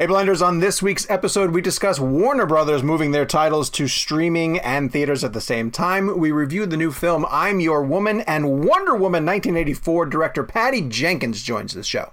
Hey Blenders, on this week's episode, we discuss Warner Brothers moving their titles to streaming and theaters at the same time. We review the new film I'm Your Woman, and Wonder Woman 1984 director Patty Jenkins joins the show.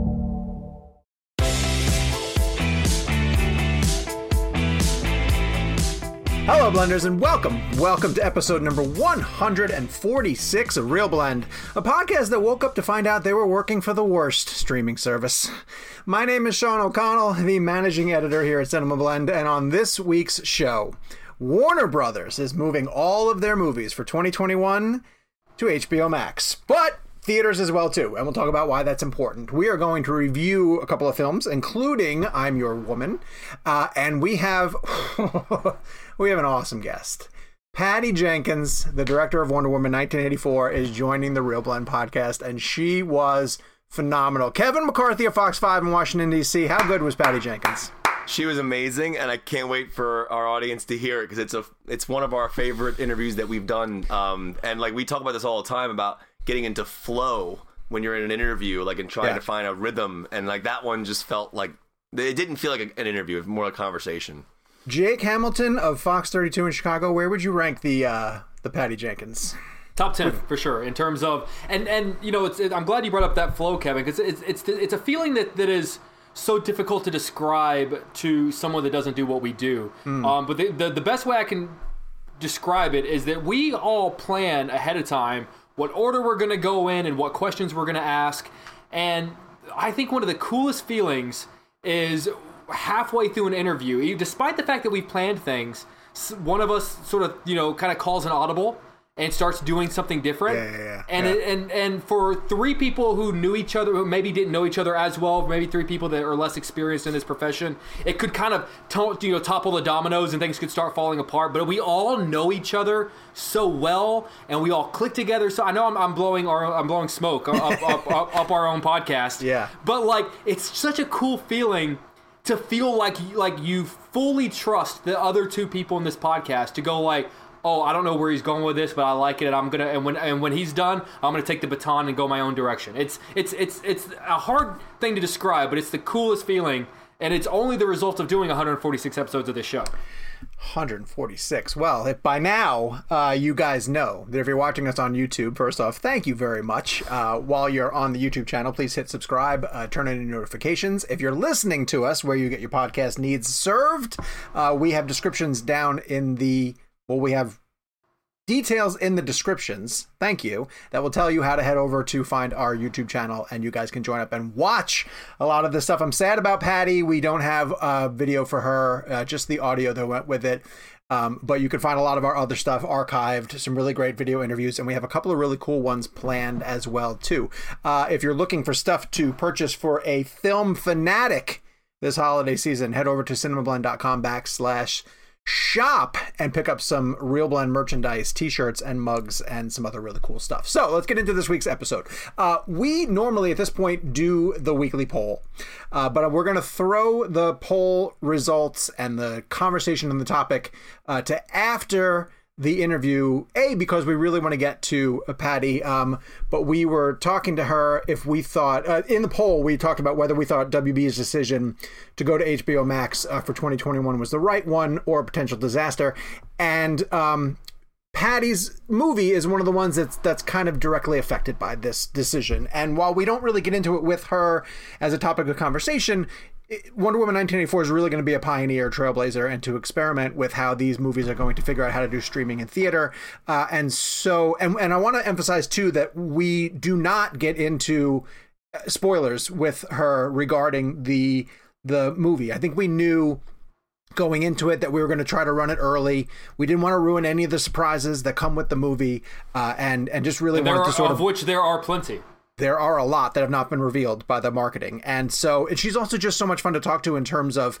Hello, Blenders, and welcome. Welcome to episode number 146 of Real Blend, a podcast that woke up to find out they were working for the worst streaming service. My name is Sean O'Connell, the managing editor here at Cinema Blend, and on this week's show, Warner Brothers is moving all of their movies for 2021 to HBO Max. But theaters as well too and we'll talk about why that's important. We are going to review a couple of films including i'm your woman uh, and we have we have an awesome guest. Patty jenkins the director of wonder woman 1984 is joining the real blend podcast and she was phenomenal. Kevin mccarthy of fox 5 in washington d.c how good was patty jenkins? She was amazing and i can't wait for our audience to hear it because it's a it's one of our favorite interviews that we've done um, and like we talk about this all the time about getting into flow when you're in an interview, like and trying yeah. to find a rhythm. And like that one just felt like it didn't feel like an interview, it was more like a conversation. Jake Hamilton of Fox 32 in Chicago, where would you rank the uh, the Patty Jenkins? Top ten for sure in terms of and and you know it's it, I'm glad you brought up that flow, Kevin, because it's it's it's a feeling that that is so difficult to describe to someone that doesn't do what we do. Mm. Um, but the, the the best way I can describe it is that we all plan ahead of time what order we're going to go in and what questions we're going to ask. And I think one of the coolest feelings is halfway through an interview, despite the fact that we've planned things, one of us sort of, you know, kind of calls an audible and starts doing something different. Yeah, yeah, yeah. And. It, and and for three people who knew each other, who maybe didn't know each other as well, maybe three people that are less experienced in this profession, it could kind of to, you know topple the dominoes and things could start falling apart. But we all know each other so well, and we all click together. So I know I'm, I'm blowing our I'm blowing smoke up, up, up, up our own podcast. Yeah. But like, it's such a cool feeling to feel like like you fully trust the other two people in this podcast to go like oh, I don't know where he's going with this, but I like it, and I'm gonna and when and when he's done, I'm gonna take the baton and go my own direction. It's it's it's it's a hard thing to describe, but it's the coolest feeling, and it's only the result of doing 146 episodes of this show. 146. Well, if by now uh, you guys know that if you're watching us on YouTube, first off, thank you very much. Uh, while you're on the YouTube channel, please hit subscribe, uh, turn on your notifications. If you're listening to us where you get your podcast needs served, uh, we have descriptions down in the well, we have details in the descriptions. Thank you. That will tell you how to head over to find our YouTube channel, and you guys can join up and watch a lot of the stuff. I'm sad about Patty. We don't have a video for her, uh, just the audio that went with it. Um, but you can find a lot of our other stuff archived, some really great video interviews, and we have a couple of really cool ones planned as well too. Uh, if you're looking for stuff to purchase for a film fanatic this holiday season, head over to cinemablend.com backslash shop and pick up some Real Blend merchandise, t-shirts and mugs and some other really cool stuff. So let's get into this week's episode. Uh, we normally at this point do the weekly poll, uh, but we're going to throw the poll results and the conversation on the topic uh, to after the interview a because we really want to get to uh, patty um, but we were talking to her if we thought uh, in the poll we talked about whether we thought wb's decision to go to hbo max uh, for 2021 was the right one or a potential disaster and um, Patty's movie is one of the ones that's that's kind of directly affected by this decision. And while we don't really get into it with her as a topic of conversation, Wonder Woman 1984 is really going to be a pioneer, trailblazer, and to experiment with how these movies are going to figure out how to do streaming in theater. Uh, and so, and, and I want to emphasize too that we do not get into uh, spoilers with her regarding the the movie. I think we knew going into it that we were going to try to run it early. We didn't want to ruin any of the surprises that come with the movie, uh, and and just really and wanted are, to sort of, of which there are plenty there are a lot that have not been revealed by the marketing. And so, and she's also just so much fun to talk to in terms of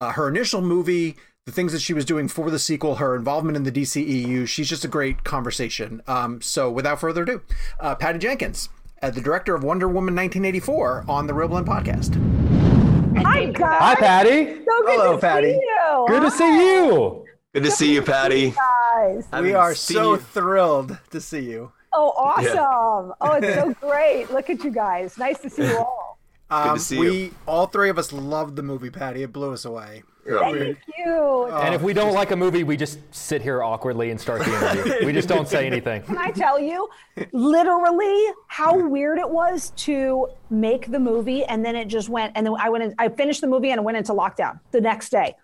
uh, her initial movie, the things that she was doing for the sequel, her involvement in the DCEU. She's just a great conversation. Um, so without further ado, uh, Patty Jenkins, uh, the director of Wonder Woman 1984 on the Real Blend podcast. Hi, guys. Hi, Patty. So good Hello, to Patty. See you. Good to see you. Good to see you, Patty. Guys. We are so you- thrilled to see you. Oh, awesome. Oh, it's so great. Look at you guys. Nice to see you all. Um, to see we you. all three of us loved the movie, Patty. It blew us away. Thank you. And if we don't like a movie, we just sit here awkwardly and start the interview. we just don't say anything. Can I tell you, literally, how weird it was to make the movie, and then it just went, and then I went, in, I finished the movie and I went into lockdown the next day,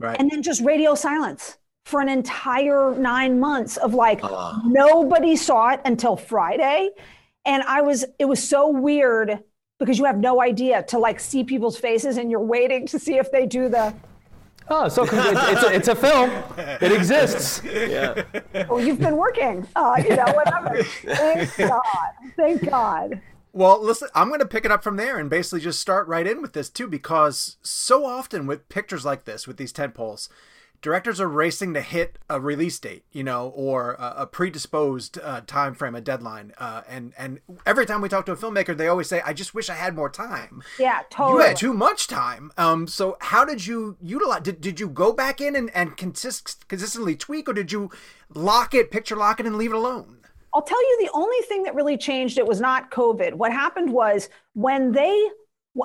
Right. and then just radio silence for an entire nine months of like nobody saw it until Friday, and I was, it was so weird because you have no idea to like see people's faces and you're waiting to see if they do the Oh, so it's, it's, a, it's a film. It exists. Yeah. oh you've been working uh, you know whatever thank god thank god Well, listen, I'm going to pick it up from there and basically just start right in with this too, because so often with pictures like this, with these tent poles, directors are racing to hit a release date, you know, or a, a predisposed uh, time frame, a deadline. Uh, and and every time we talk to a filmmaker, they always say, "I just wish I had more time." yeah totally. You had too much time. Um, so how did you utilize? Did, did you go back in and, and consist, consistently tweak, or did you lock it, picture lock it, and leave it alone? I'll tell you the only thing that really changed it was not COVID. What happened was when they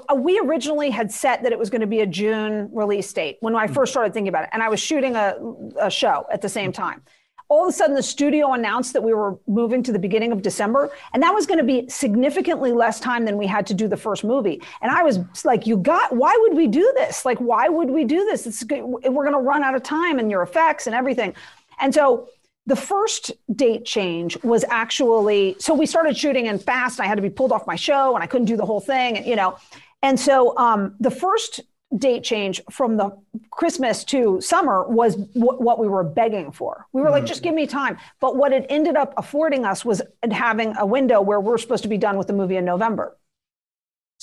Uh, we originally had set that it was going to be a June release date when I mm. first started thinking about it, and I was shooting a, a show at the same mm. time. All of a sudden, the studio announced that we were moving to the beginning of December, and that was going to be significantly less time than we had to do the first movie. And I was like, "You got? Why would we do this? Like, why would we do this? It's we're going to run out of time and your effects and everything." And so the first date change was actually so we started shooting in fast and i had to be pulled off my show and i couldn't do the whole thing and you know and so um, the first date change from the christmas to summer was w- what we were begging for. We were like just give me time. But what it ended up affording us was having a window where we're supposed to be done with the movie in november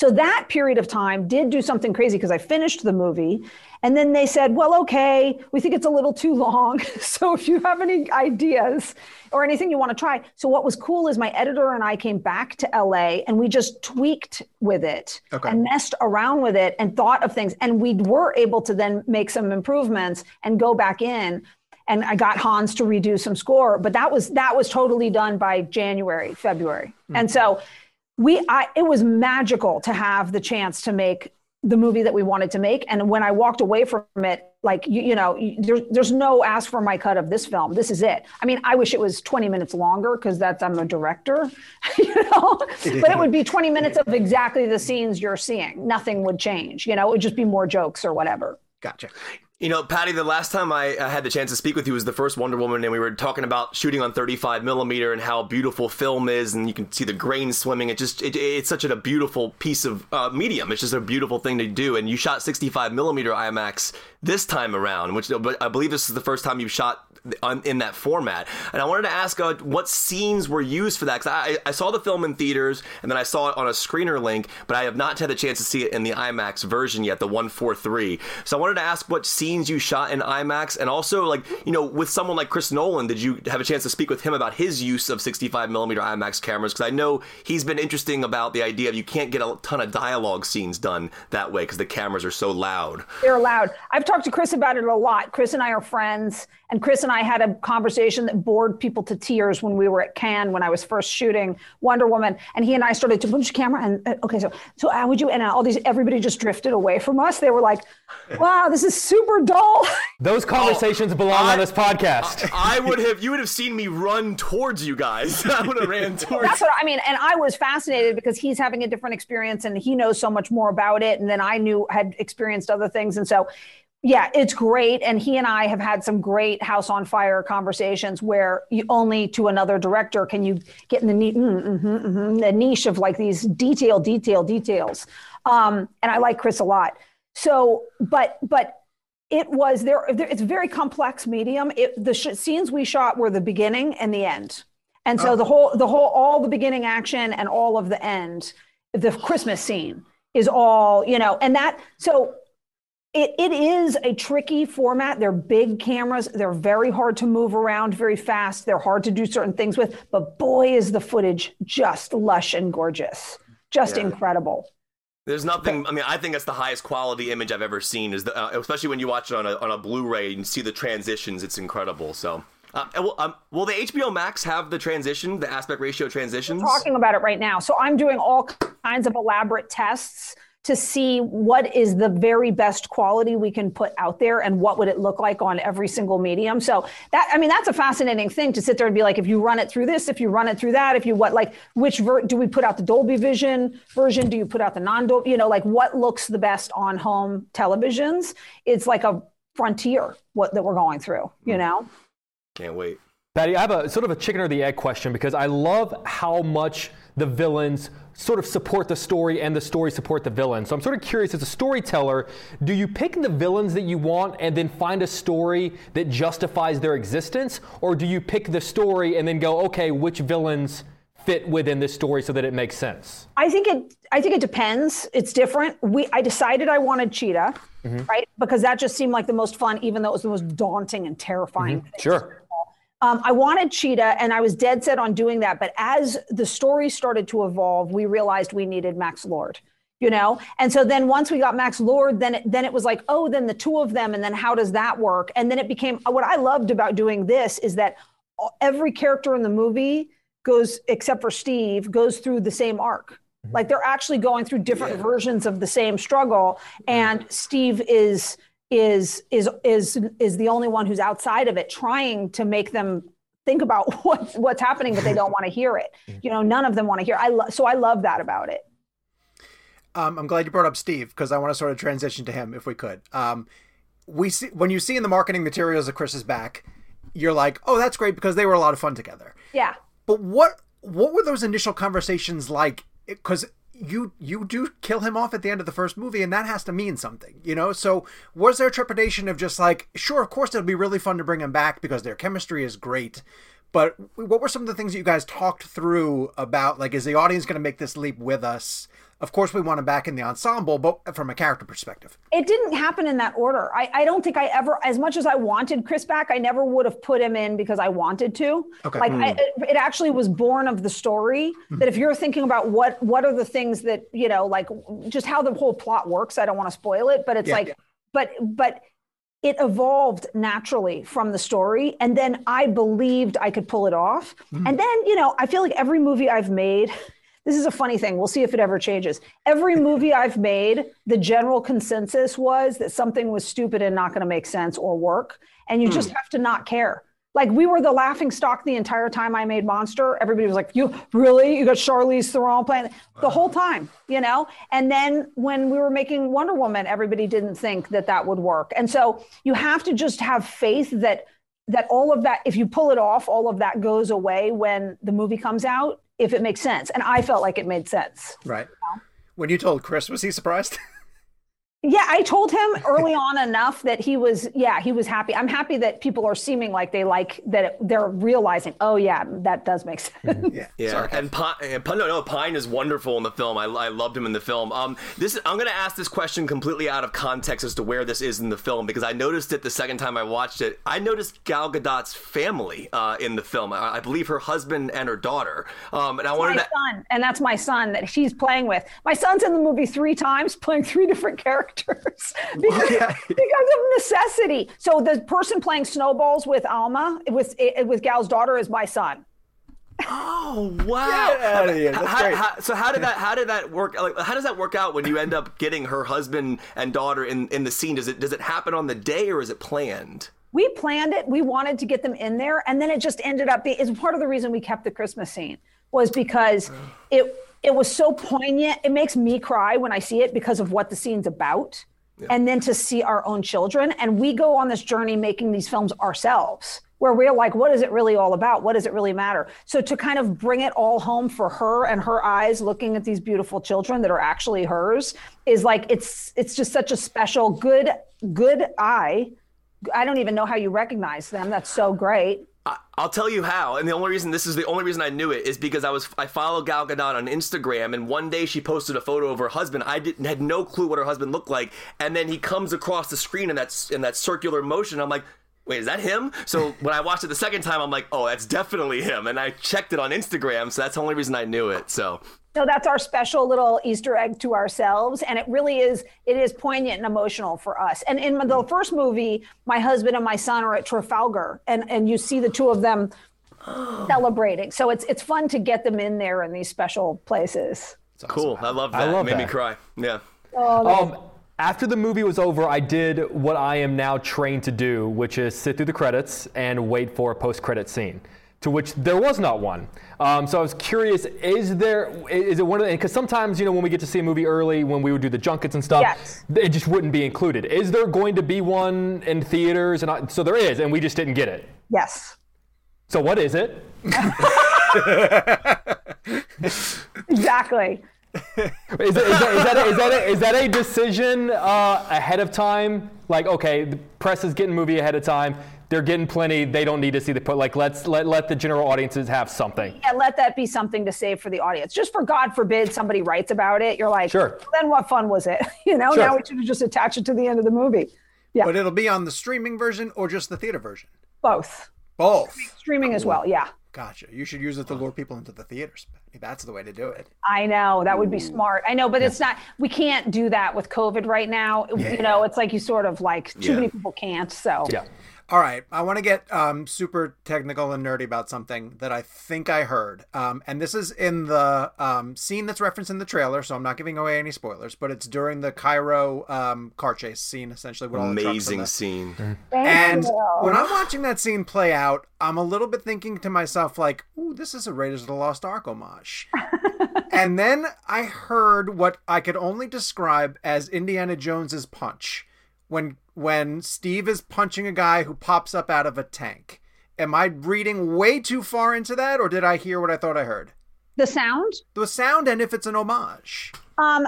so that period of time did do something crazy because I finished the movie. And then they said, well, okay, we think it's a little too long. so if you have any ideas or anything you want to try. So what was cool is my editor and I came back to LA and we just tweaked with it Okay. and messed around with it and thought of things. And we were able to then make some improvements and go back in. And I got Hans to redo some score, but that was that was totally done by January, February. Hmm. And so we I, it was magical to have the chance to make the movie that we wanted to make. And when i walked away from it like you, you know you, there, there's no ask for my cut of this film. This is it. I mean i wish it was 20 minutes longer because that's i'm a director you know? But it would be 20 minutes of exactly the scenes you're seeing. Nothing would change you know? It would just be more jokes or whatever. Gotcha. You know, Patty, the last time I uh, had the chance to speak with you was the first Wonder Woman, and we were talking about shooting on 35 millimeter and how beautiful film is, and you can see the grain swimming. It just, it, it's such a, beautiful piece of uh, medium. It's just a beautiful thing to do. And you shot 65 millimeter IMAX this time around, which but I believe this is the first time you've shot in that format. And I wanted to ask uh, what scenes were used for that because I, I saw the film in theaters and then I saw it on a screener link, but I have not had the chance to see it in the IMAX version yet, the 143. So I wanted to ask what scenes you shot in IMAX and also like you know with someone like Chris Nolan, did you have a chance to speak with him about his use of 65 millimeter IMAX cameras? Because I know he's been interesting about the idea of you can't get a ton of dialogue scenes done that way because the cameras are so loud. they're loud. I've talked to Chris about it a lot. Chris and I are friends, and Chris and I had a conversation that bored people to tears when we were at Cannes when I was first shooting Wonder Woman, and he and I started to put the camera and uh, okay, so so how would you and all these everybody just drifted away from us. They were like, "Wow, this is super dull." Those conversations belong I- on this podcast. I would have you would have seen me run towards you guys. I would have ran towards. That's what I mean. And I was fascinated because he's having a different experience and he knows so much more about it. And then I knew had experienced other things. And so, yeah, it's great. And he and I have had some great house on fire conversations where you only to another director can you get in the, mm, mhm, mhm, the niche of like these detail, detail, details. Um, and I like Chris a lot. So, but, but it was there, there it's a very complex medium. It, the sh- scenes we shot were the beginning and the end. And so the whole, the whole, all the beginning action and all of the end, the Christmas scene is all, you know, and that, so it, it is a tricky format. They're big cameras. They're very hard to move around very fast. They're hard to do certain things with. But boy, is the footage just lush and gorgeous, just Yeah. incredible. There's nothing. I mean, I think that's the highest quality image I've ever seen. Is the, uh, especially when you watch it on a on a Blu-ray and see the transitions. It's incredible. So, uh, will, um, will the HBO Max have the transition, the aspect ratio transitions? I'm talking about it right now. So I'm doing all kinds of elaborate tests to see what is the very best quality we can put out there and what would it look like on every single medium. So that I mean that's a fascinating thing to sit there and be like if you run it through this, if you run it through that, if you what like which ver- do we put out the Dolby Vision version, do you put out the non-Dolby, you know, like what looks the best on home televisions? It's like a frontier what that we're going through, you hmm. know? Can't wait. Patty, I have a sort of a chicken or the egg question because I love how much the villains sort of support the story and the story support the villain. So I'm sort of curious as a storyteller, do you pick the villains that you want and then find a story that justifies their existence? Or do you pick the story and then go, okay, which villains fit within this story so that it makes sense? I think it. I think it depends. It's different. We. I decided I wanted Cheetah, mm-hmm. right? Because that just seemed like the most fun, even though it was the most daunting and terrifying. Mm-hmm. thing. Sure. Um, I wanted Cheetah, and I was dead set on doing that. But as the story started to evolve, we realized we needed Max Lord. You know, and so then once we got Max Lord, then it, then it was like, oh, then the two of them, and then how does that work? And then it became what I loved about doing this is that every character in the movie goes, except for Steve, goes through the same arc. Like they're actually going through different versions of the same struggle, and Steve is is is is is the only one who's outside of it, trying to make them think about what what's happening, but they don't want to hear it. You know, none of them want to hear. I lo- so I love that about it. Um, I'm glad you brought up Steve because I want to sort of transition to him if we could. Um, we see when you see in the marketing materials that Chris is back, you're like, oh, that's great because they were a lot of fun together. Yeah. But what what were those initial conversations like? Because you you do kill him off at the end of the first movie, and that has to mean something, you know. So was there trepidation of just like, sure, of course, it'll be really fun to bring him back because their chemistry is great. But what were some of the things that you guys talked through about? Like, is the audience going to make this leap with us? Of course, we want him back in the ensemble, but from a character perspective. It didn't happen in that order. I, I don't think I ever, as much as I wanted Chris back, I never would have put him in because I wanted to. Okay. Like I, it, it actually was born of the story that if you're thinking about what what are the things that you know, like just how the whole plot works. I don't want to spoil it, but it's Yeah. like, but but it evolved naturally from the story, and then I believed I could pull it off. Hmm. And then you know, I feel like every movie I've made. This is a funny thing. We'll see if it ever changes. Every movie I've made, the general consensus was that something was stupid and not going to make sense or work. And you hmm. just have to not care. Like we were the laughing stock the entire time I made Monster. Everybody was like, "You really? You got Charlize Theron playing the whole time, you know?" And then when we were making Wonder Woman, everybody didn't think that that would work. And so you have to just have faith that that all of that, if you pull it off, all of that goes away when the movie comes out, if it makes sense. And I felt like it made sense. Right. When you told Chris, was he surprised? Yeah, I told him early on enough that he was, yeah, he was happy. I'm happy that people are seeming like they like that they're realizing, oh, yeah, that does make sense. yeah. Yeah, Sorry. and Pine, and Pine, no, no, Pine is wonderful in the film. I, I loved him in the film. Um, this I'm gonna ask this question completely out of context as to where this is in the film because I noticed it the second time I watched it. I noticed Gal Gadot's family uh, in the film. I, I believe her husband and her daughter. Um, and I wanted my to. son, and that's my son that she's playing with. My son's in the movie three times, playing three different characters because, because of necessity. So the person playing snowballs with Alma, with with Gal's daughter, is my son. Oh wow! Get outta here. That's How- great. how- so how did that? How did that work? Like, how does that work out when you end up getting her husband and daughter in in the scene? Does it does it happen on the day or is it planned? We planned it. We wanted to get them in there, and then it just ended up being. It's part of the reason we kept the Christmas scene was because it it was so poignant. It makes me cry when I see it because of what the scene's about, and then to see our own children. And we go on this journey making these films ourselves, where we're like, what is it really all about? What does it really matter? So to kind of bring it all home for her and her eyes looking at these beautiful children that are actually hers is like it's it's just such a special good good eye I don't even know how you recognize them. That's so great. I, I'll tell you how, and the only reason this is the only reason I knew it is because I was I follow Gal Gadot on Instagram, and one day she posted a photo of her husband. I didn't had no clue what her husband looked like, and then he comes across the screen in that in that circular motion. I'm like, wait, is that him? So when I watched it the second time, I'm like, oh, that's definitely him, and I checked it on Instagram, so that's the only reason I knew it. So So that's our special little Easter egg to ourselves, and it really is. It is poignant and emotional for us. And in the first movie, my husband and my son are at Trafalgar, and and you see the two of them celebrating. So it's it's fun to get them in there in these special places. cool, I love that. I love Made me cry. Yeah. Um, after the movie was over, I did what I am now trained to do, which is sit through the credits and wait for a post-credit scene. To which there was not one. Um, so I was curious: is there? Is it one of the? Because sometimes, you know, when we get to see a movie early, when we would do the junkets and stuff, Yes. it just wouldn't be included. Is there going to be one in theaters? And I, so there is, and we just didn't get it. Yes, So what is it? exactly. Is, it, is, that, is, that, a, is, that, a, is that a decision uh, ahead of time? Like, okay, the press is getting movie ahead of time. They're getting plenty. They don't need to see the put. Like, let's let let the general audiences have something. Yeah, let that be something to save for the audience. Just for God forbid somebody writes about it, you're like, Sure. Then what fun was it? You know, Sure. now we should have just attached it to the end of the movie. Yeah, But it'll be on the streaming version or just the theater version? both Both. streaming as well. Yeah. Gotcha. You should use it to lure people into the theaters. That's the way to do it. I know that would be smart. I know, but it's not. We can't do that with COVID right now. You know, it's like you sort of like too Yeah. many people can't. So Yeah. All right, I want to get um, super technical and nerdy about something that I think I heard, um, and this is in the um, scene that's referenced in the trailer. So I'm not giving away any spoilers, but it's during the Cairo um, car chase scene, essentially. With all the trucks and Amazing scene. Thank And you. when I'm watching that scene play out, I'm a little bit thinking to myself, like, ooh, this is a Raiders of the Lost Ark homage. and then I heard what I could only describe as Indiana Jones's punch. When when Steve is punching a guy who pops up out of a tank. Am I reading way too far into that, or did I hear what I thought I heard? the sound. The sound and if it's an homage. Um,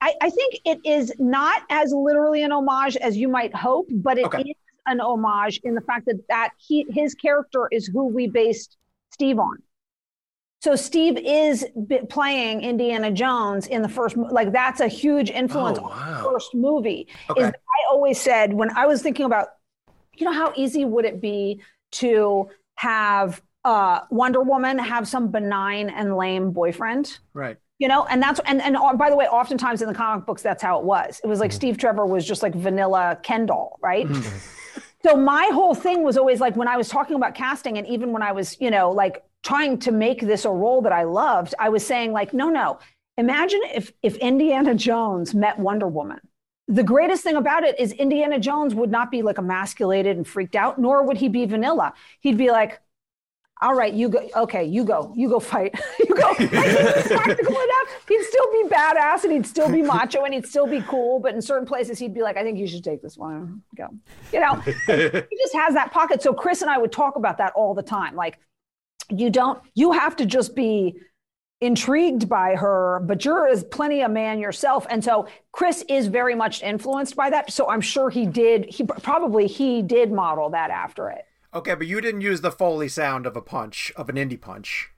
I, I think it is not as literally an homage as you might hope, but it is Okay. an homage in the fact that that he his character is who we based Steve on. So Steve is playing Indiana Jones in the first, like that's a huge influence Oh, on wow. the first movie. Okay. Is I always said when I was thinking about, you know, how easy would it be to have uh, Wonder Woman have some benign and lame boyfriend? Right. you know and that's and and uh, by the way oftentimes in the comic books that's how it was it was like steve trevor was just like vanilla ken doll right so my whole thing was always like when i was talking about casting and even when i was you know like trying to make this a role that i loved i was saying like no no imagine if if indiana jones met wonder woman the greatest thing about it is indiana jones would not be like emasculated and freaked out nor would he be vanilla he'd be like all right, you go. Okay, you go. You go fight. you go. Like, practical enough. He'd still be badass and he'd still be macho and he'd still be cool. But in certain places, he'd be like, I think you should take this one. Go. You know, he just has that pocket. So Chris and I would talk about that all the time. Like, you don't, you have to just be intrigued by her, but you're as plenty a man yourself. And so Chris is very much influenced by that. So I'm sure he did, he probably he did model that after it. Okay, but you didn't use the Foley sound of a punch, of an indie punch.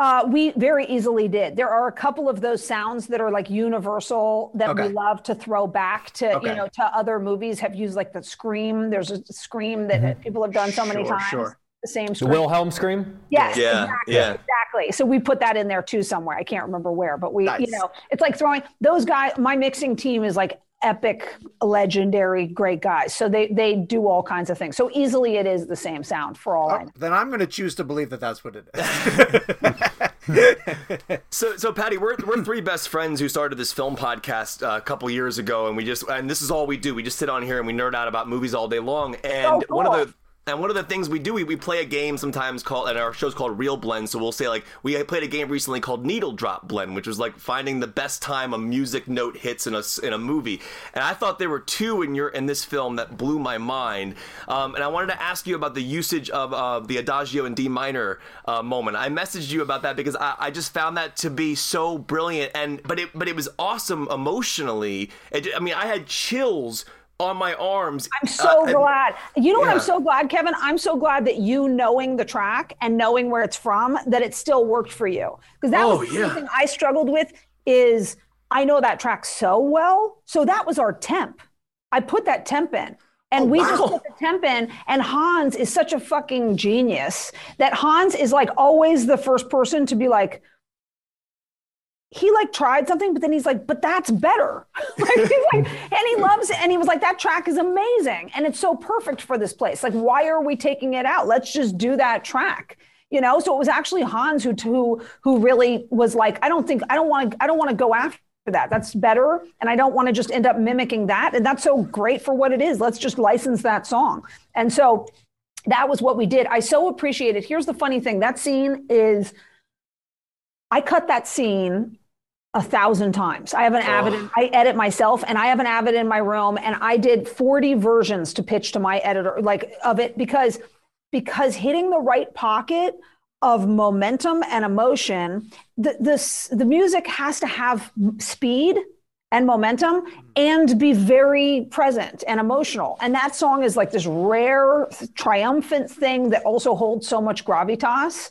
Uh, we very easily did. There are a couple of those sounds that are like universal that Okay. we love to throw back to Okay. you know to other movies. Have used like the scream. There's a scream that people have done so many Sure, times. sure. The same The. Wilhelm scream. yes, Yeah, exactly, yeah. exactly. So we put that in there too somewhere. I can't remember where, but we, Nice. you know, it's like throwing those guys. My mixing team is like epic, legendary, great guys. So they they do all kinds of things. So easily it is the same sound for all I know. Then I'm going to choose to believe that that's what it is. So, so Patty, we're we're three best friends who started this film podcast uh, a couple years ago, and we just and this is all we do. We just sit on here and we nerd out about movies all day long. And Oh, one of the and one of the things we do, we, we play a game sometimes called, and our show's called Real Blend. So we'll say like we played a game recently called Needle Drop Blend, which was like finding the best time a music note hits in a in a movie. And I thought there were two in your in this film that blew my mind. Um, and I wanted to ask you about the usage of uh, the Adagio in D minor uh, moment. I messaged you about that because I, I just found that to be so brilliant, and but it but it was awesome emotionally. It, I mean, I had chills on my arms. I'm so Uh, and- glad. You know what I'm so glad, Kevin? I'm so glad that you knowing the track and knowing where it's from, that it still worked for you. Because that Oh, was the yeah. thing I struggled with is I know that track so well. So that was our temp. I put that temp in. And we just Oh, put the temp in. And Hans is such a fucking genius that Hans is like always the first person to be like, he like tried something, but then he's like, but that's better. like, like, and he loves it. And he was like, that track is amazing. And it's so perfect for this place. Like, why are we taking it out? Let's just do that track. You know, so it was actually Hans who who who really was like, I don't think I don't want to I don't want to go after that. That's better. And I don't want to just end up mimicking that. And that's so great for what it is. Let's just license that song. And so that was what we did. I so appreciate it. Here's the funny thing that scene is, I cut that scene a thousand times. I have an Avid, I edit myself and I have an Avid in my room and I did 40 versions to pitch to my editor, like of it because, because hitting the right pocket of momentum and emotion, the, this, the music has to have speed and momentum and be very present and emotional. And that song is like this rare, triumphant thing that also holds so much gravitas.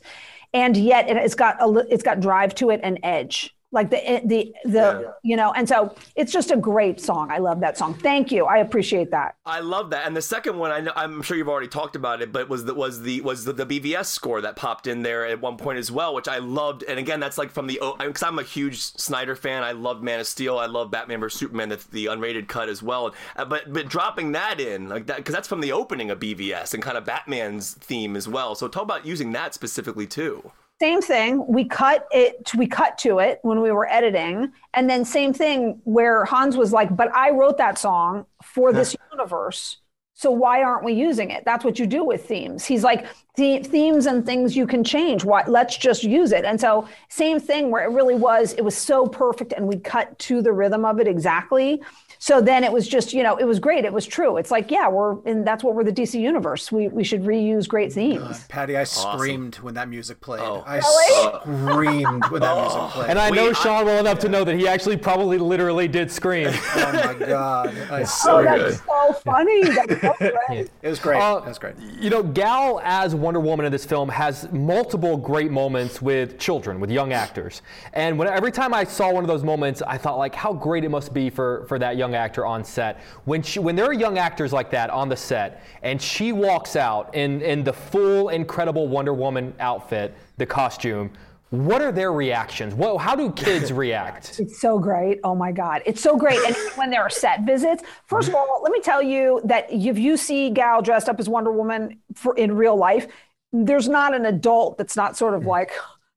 And yet it, it's got a, it's got drive to it and edge. Like the the the you know, and so it's just a great song. I love that song. Thank you. I appreciate that. I love that. And the second one, I know, I'm sure you've already talked about it, but was the was the was the, the BVS score that popped in there at one point as well, which I loved. And again, that's like from the because I'm a huge Snyder fan. I love Man of Steel. I love Batman vs Superman, the, the unrated cut as well. Uh, But but dropping that in like that because that's from the opening of BVS and kind of Batman's theme as well. So talk about using that specifically too. Same thing. We cut it. We cut to it when we were editing, and then same thing where Hans was like, "But I wrote that song for this universe, so why aren't we using it?" That's what you do with themes. He's like, the themes and things you can change. Why? Let's just use it. And so same thing where it really was. It was so perfect, and we cut to the rhythm of it exactly. So then it was just, you know, it was great. It was true. It's like, yeah, we're and that's what we're the DC universe. We we should reuse great themes. Patty, I screamed when that music played. Oh. I Really? screamed when that music played. And I know Wait, I- Sean well enough to know that he actually probably literally did scream. oh my god, I, Oh, that's so funny. That's so great. it was great. Uh, it was great. You know, Gal as Wonder Woman in this film has multiple great moments with children, with young actors. And when every time I saw one of those moments, I thought like how great it must be for for that young actor on set. When she when there are young actors like that on the set and she walks out in in the full incredible Wonder Woman outfit, the costume, what are their reactions? What, how do kids react? It's so great. Oh my God. It's so great. And when there are set visits, first of all, let me tell you that if you see Gal dressed up as Wonder Woman for, in real life, there's not an adult that's not sort of like,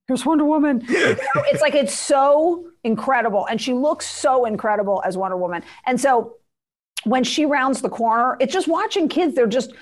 here's Wonder Woman. You know, it's like, it's so incredible. And she looks so incredible as Wonder Woman. And so when she rounds the corner, it's just watching kids, they're just,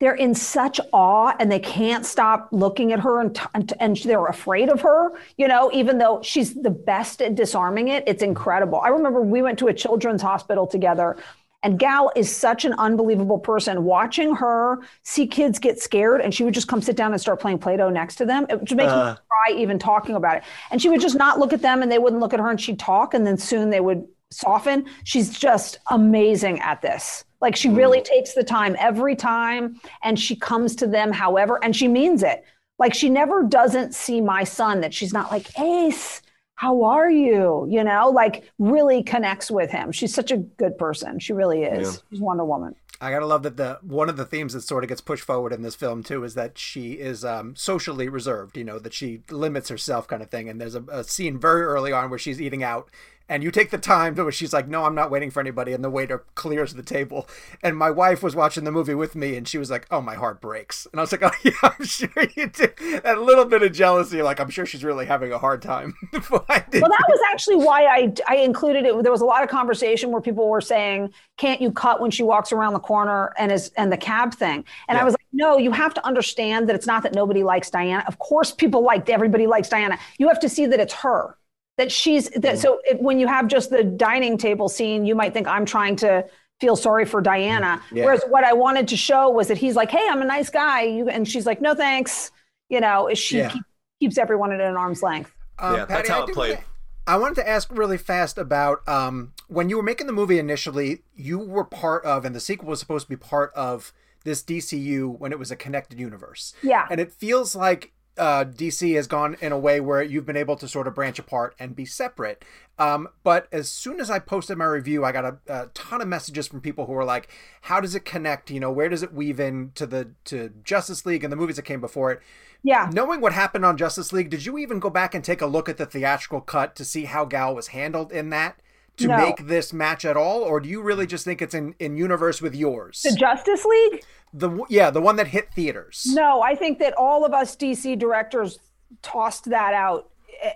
they're in such awe and they can't stop looking at her and, t- and, and they're afraid of her, you know, even though she's the best at disarming it. It's incredible. I remember we went to a children's hospital together and Gal is such an unbelievable person. Watching her see kids get scared and she would just come sit down and start playing Play Doh next to them. It would make me uh. cry even talking about it. And she would just not look at them and they wouldn't look at her and she'd talk and then soon they would soften. She's just amazing at this. Like she really mm. takes the time every time and she comes to them however, and she means it. Like she never doesn't see my son that she's not like, Ace, how are you? You know, like really connects with him. She's such a good person. She really is. She's Wonder Woman. I gotta love that the one of the themes that sort of gets pushed forward in this film too is that she is um, socially reserved. You know that she limits herself, kind of thing. And there's a, a scene very early on where she's eating out, and you take the time to where she's like, "No, I'm not waiting for anybody," and the waiter clears the table. And my wife was watching the movie with me, and she was like, "Oh, my heart breaks." And I was like, "Oh yeah, I'm sure you do." That little bit of jealousy, like I'm sure she's really having a hard time. Did. Well, that was actually why I, I included it. There was a lot of conversation where people were saying, "Can't you cut when she walks around the corner and is and the cab thing?" And I was like, "No, you have to understand that it's not that nobody likes Diana. Of course, people liked everybody likes Diana. You have to see that it's her, that she's that. So if, when you have just the dining table scene, you might think I'm trying to." Feel sorry for Diana. Whereas what I wanted to show was that he's like, "Hey, I'm a nice guy," you, and she's like, "No, thanks." You know, she Yeah. keep, keeps everyone at an arm's length. Um, yeah, that's Patty, I how it do played. thi- I wanted to ask really fast about um, when you were making the movie initially, you were part of, and the sequel was supposed to be part of this DCU when it was a connected universe. Yeah. And it feels like uh, DC has gone in a way where you've been able to sort of branch apart and be separate. Um, but as soon as I posted my review, I got a, a, ton of messages from people who were like, "How does it connect? You know, where does it weave in to the to Justice League and the movies that came before it?" Yeah. Knowing what happened on Justice League, did you even go back and take a look at the theatrical cut to see how Gal was handled in that? To No. make this match at all, or do you really just think it's in, in universe with yours? The Justice League? The yeah, the one that hit theaters. No, I think that all of us DC directors tossed that out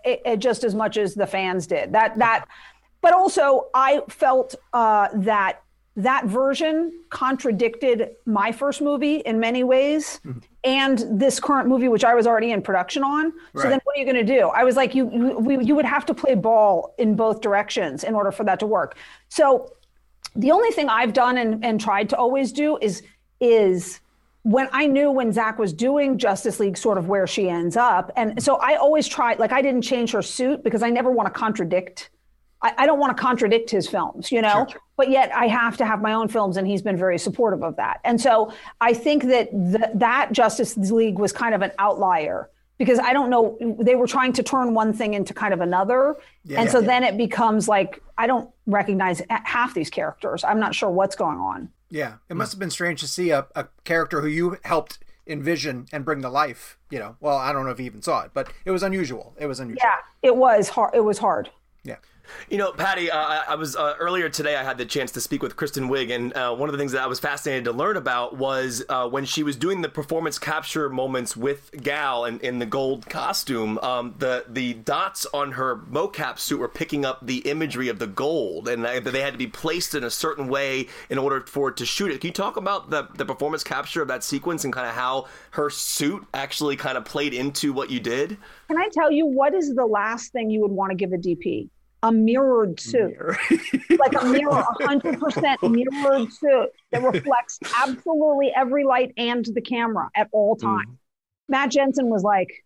i- i- just as much as the fans did. That that, but also I felt uh, that that version contradicted my first movie in many ways, mm-hmm. and this current movie, which I was already in production on. So then, what are you going to do? I was like, you you, we, you would have to play ball in both directions in order for that to work. So the only thing I've done and, and tried to always do is is when I knew when Zack was doing Justice League, sort of where she ends up, and so I always tried. Like I didn't change her suit because I never want to contradict. I, I don't want to contradict his films, you know. But yet I have to have my own films, and he's been very supportive of that. And so I think that th- that Justice League was kind of an outlier because I don't know they were trying to turn one thing into kind of another, and so then it becomes like I don't recognize half these characters. I'm not sure what's going on. Yeah, it must have been strange to see a, a character who you helped envision and bring to life. You know, well, I don't know if you even saw it, but it was unusual. It was unusual. Yeah, it was hard. It was hard. Yeah. You know, Patty, uh, I was uh, earlier today. I had the chance to speak with Kristen Wiig, and uh, one of the things that I was fascinated to learn about was uh, when she was doing the performance capture moments with Gal in, in the gold costume. Um, the the dots on her mocap suit were picking up the imagery of the gold, and they had to be placed in a certain way in order for it to shoot it. Can you talk about the the performance capture of that sequence and kind of how her suit actually kind of played into what you did? Can I tell you what is the last thing you would want to give a DP? A mirrored suit, like a mirror, a hundred percent mirrored suit that reflects absolutely every light and the camera at all times. Matt Jensen was like,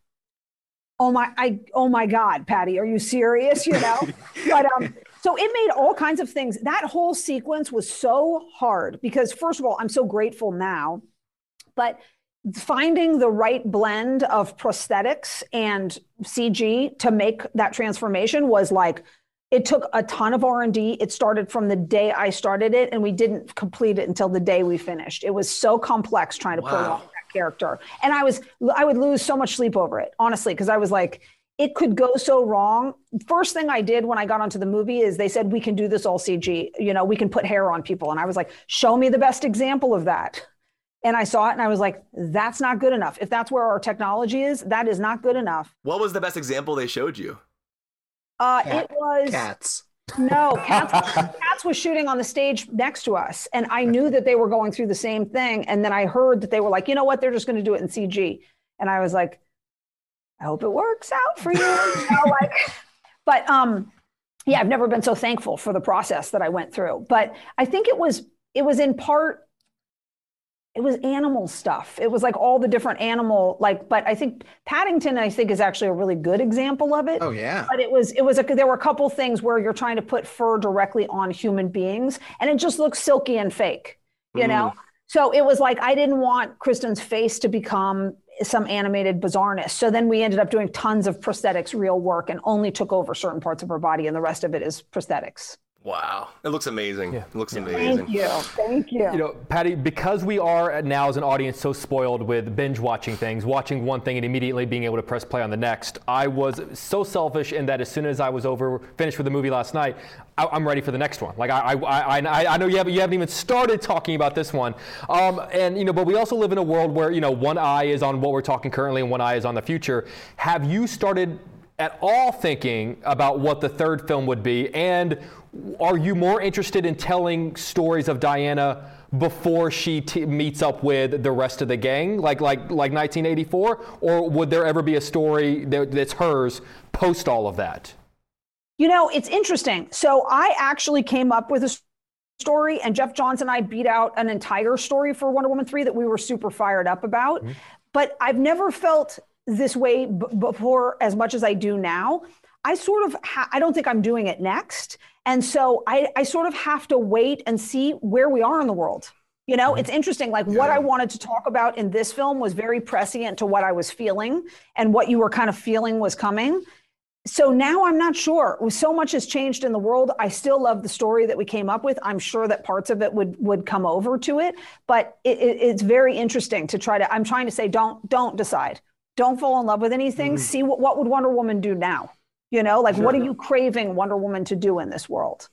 "Oh my, I, oh my God, Patty, are you serious?" You know, but um, so it made all kinds of things. That whole sequence was so hard because, first of all, I'm so grateful now, but finding the right blend of prosthetics and CG to make that transformation was like it took a ton of R&D. It started from the day I started it and we didn't complete it until the day we finished. It was so complex trying to pull off that character. And I was I would lose so much sleep over it, honestly, because I was like it could go so wrong. First thing I did when I got onto the movie is they said we can do this all CG. You know, we can put hair on people and I was like, "Show me the best example of that." And I saw it and I was like, that's not good enough. If that's where our technology is, that is not good enough. What was the best example they showed you? Uh, Cat- it was Cats. no Cats, Cats was shooting on the stage next to us, and I knew that they were going through the same thing. And then I heard that they were like, you know what, they're just going to do it in CG, and I was like, I hope it works out for you. you know, like, but um, yeah, I've never been so thankful for the process that I went through. But I think it was it was in part it was animal stuff. It was like all the different animal like. But I think Paddington, I think, is actually a really good example of it. Oh yeah. But it was it was a, there were a couple things where you're trying to put fur directly on human beings, and it just looks silky and fake, you know. Mm. So it was like I didn't want Kristen's face to become some animated bizarreness. So then we ended up doing tons of prosthetics, real work, and only took over certain parts of her body, and the rest of it is prosthetics. Wow, it looks amazing. Yeah. It looks Thank amazing. Thank you, thank you. You know, Patty, because we are now as an audience so spoiled with binge watching things, watching one thing and immediately being able to press play on the next, I was so selfish in that as soon as I was over, finished with the movie last night, I, I'm ready for the next one. Like I, I, I, I know you haven't, you haven't even started talking about this one, um, and you know, but we also live in a world where you know one eye is on what we're talking currently and one eye is on the future. Have you started? At all thinking about what the third film would be? And are you more interested in telling stories of Diana before she t- meets up with the rest of the gang, like like like 1984, or would there ever be a story that, that's hers post all of that? You know, it's interesting. So I actually came up with a story, and Geoff Johns and I beat out an entire story for Wonder Woman 3 that we were super fired up about. Mm-hmm. But I've never felt this way b- before as much as I do now. I sort of, ha- I don't think I'm doing it next. And so I, I sort of have to wait and see where we are in the world. You know, it's mm-hmm. interesting. Like what I wanted to talk about in this film was very prescient to what I was feeling and what you were kind of feeling was coming. So now I'm not sure. So much has changed in the world. I still love the story that we came up with. I'm sure that parts of it would would come over to it, but it, it, it's very interesting to try to. I'm trying to say, don't don't decide. Don't fall in love with anything. See what what would Wonder Woman do now? You know, like what are you craving Wonder Woman to do in this world?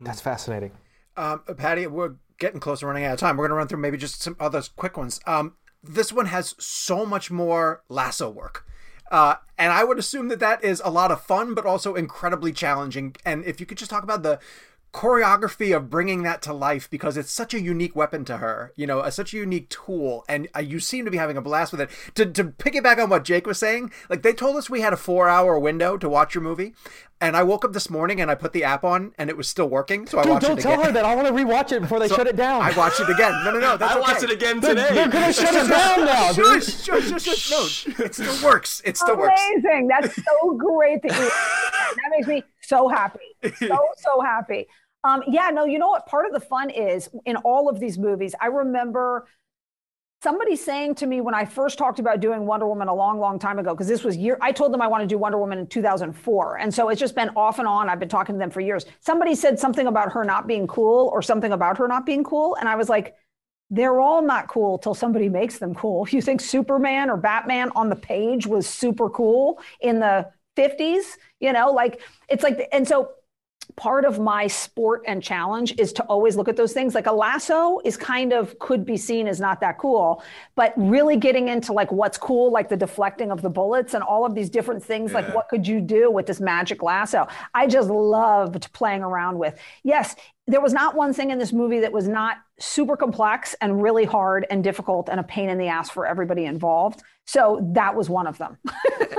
That's fascinating. Um, Patty, we're getting close to running out of time. We're going to run through maybe just some other quick ones. Um, this one has so much more lasso work. Uh, and I would assume that that is a lot of fun, but also incredibly challenging. And if you could just talk about the choreography of bringing that to life because it's such a unique weapon to her, you know, a, such a unique tool, and uh, you seem to be having a blast with it. To to piggyback on what Jake was saying, like they told us we had a four hour window to watch your movie, and I woke up this morning and I put the app on and it was still working, so I Dude, watched don't it tell again. her that. I want to rewatch it before they shut it down. I watched it again. No, no, no, that's I watched okay. it again They're, today. they're gonna shut it down now, dude. Shush, shush, shush, shush. No, it still works. It still works. Amazing. That's so great that you that makes me so happy. So, so happy. Um, yeah, no, you know what? Part of the fun is in all of these movies, I remember somebody saying to me when I first talked about doing Wonder Woman a long, long time ago, because this was year, I told them I want to do Wonder Woman in 2004. And so it's just been off and on. I've been talking to them for years. Somebody said something about her not being cool or something about her not being cool. And I was like, they're all not cool till somebody makes them cool. You think Superman or Batman on the page was super cool in the 50s, you know, like it's like, and so part of my sport and challenge is to always look at those things. Like a lasso is kind of could be seen as not that cool, but really getting into like what's cool, like the deflecting of the bullets and all of these different things, like what could you do with this magic lasso? I just loved playing around with. Yes, there was not one thing in this movie that was not super complex and really hard and difficult and a pain in the ass for everybody involved. So that was one of them.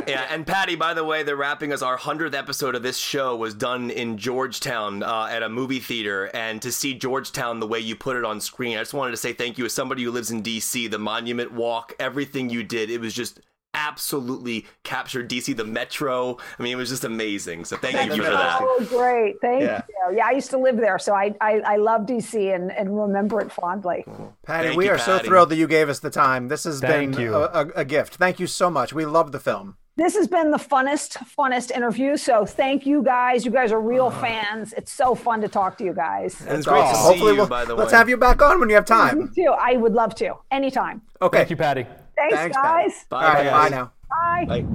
Yeah, and Patty, by the way, they're wrapping us. Our hundredth episode of this show was done in Georgetown uh, at a movie theater, and to see Georgetown the way you put it on screen, I just wanted to say thank you as somebody who lives in D.C. The Monument Walk, everything you did, it was just absolutely captured DC. The Metro, I mean, it was just amazing. So thank you for that. Oh, great. Thank Yeah. you. Yeah, I used to live there. So I, I, I love DC and, and remember it fondly. Patty, Thank we you, are so thrilled that you gave us the time. This has Thank been you. A, a, a gift. Thank you so much. We love the film. This has been the funnest, funnest interview. So thank you guys. You guys are real ah. fans. It's so fun to talk to you guys. And it's great to see Hopefully you, we'll, by the way. let's have you back on when you have Me time. too. I would love to. Anytime. Okay. Thank you, Patty. Thanks, Thanks, guys. Bye, All right. guys. Bye now. Bye. Bye.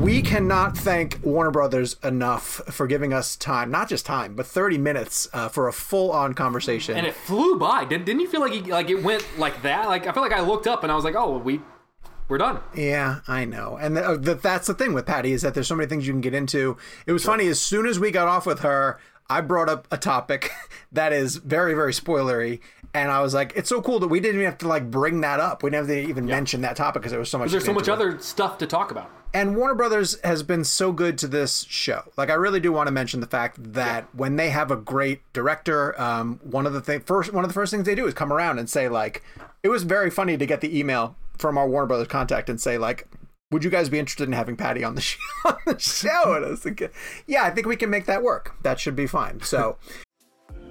We cannot thank Warner Brothers enough for giving us time, not just time, but 30 minutes uh, for a full-on conversation. And it flew by. Didn't, didn't you feel like it, like it went like that? Like I feel like I looked up and I was like, oh, we we're done. Yeah, I know, and th- uh, th- that's the thing with Patty is that there's so many things you can get into. It was funny as soon as we got off with her, I brought up a topic that is very, very spoilery, and I was like, "It's so cool that we didn't even have to like bring that up. We didn't have to even mention that topic because there was so much. There's so much it. other stuff to talk about. And Warner Brothers has been so good to this show. Like, I really do want to mention the fact that when they have a great director, um, one of the th- first one of the first things they do is come around and say like, it was very funny to get the email from our Warner Brothers contact and say like, would you guys be interested in having Patty on the show? On the show? And I was yeah, I think we can make that work. That should be fine. So.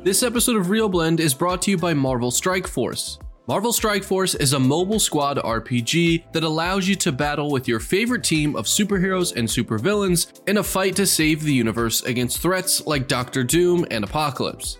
This episode of ReelBlend is brought to you by Marvel Strike Force. Marvel Strike Force is a mobile squad RPG that allows you to battle with your favorite team of superheroes and supervillains in a fight to save the universe against threats like Doctor Doom and Apocalypse.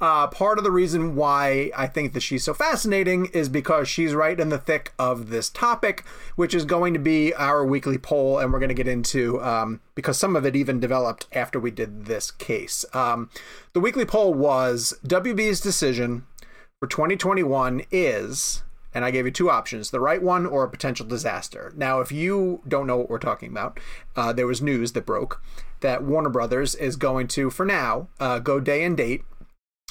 Uh, part of the reason why I think that she's so fascinating is because she's right in the thick of this topic, which is going to be our weekly poll, and we're going to get into um, because some of it even developed after we did this case. Um, the weekly poll was WB's decision for 2021 is and I gave you two options the right one or a potential disaster. Now, if you don't know what we're talking about, uh, there was news that broke that Warner Brothers is going to, for now, uh, go day and date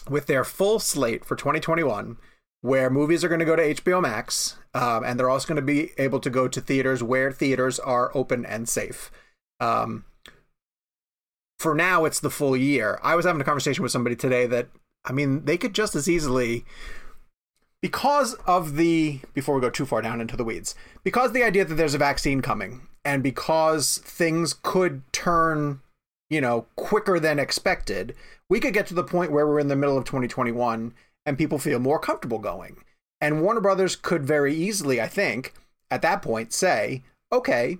with their full slate for 2021, where movies are going to go to HBO Max, um, and they're also going to be able to go to theaters where theaters are open and safe. Um, for now, it's the full year. I was having a conversation with somebody today that, I mean, they could just as easily because of the before we go too far down into the weeds because the idea that there's a vaccine coming and because things could turn you know quicker than expected we could get to the point where we're in the middle of 2021 and people feel more comfortable going and warner brothers could very easily i think at that point say okay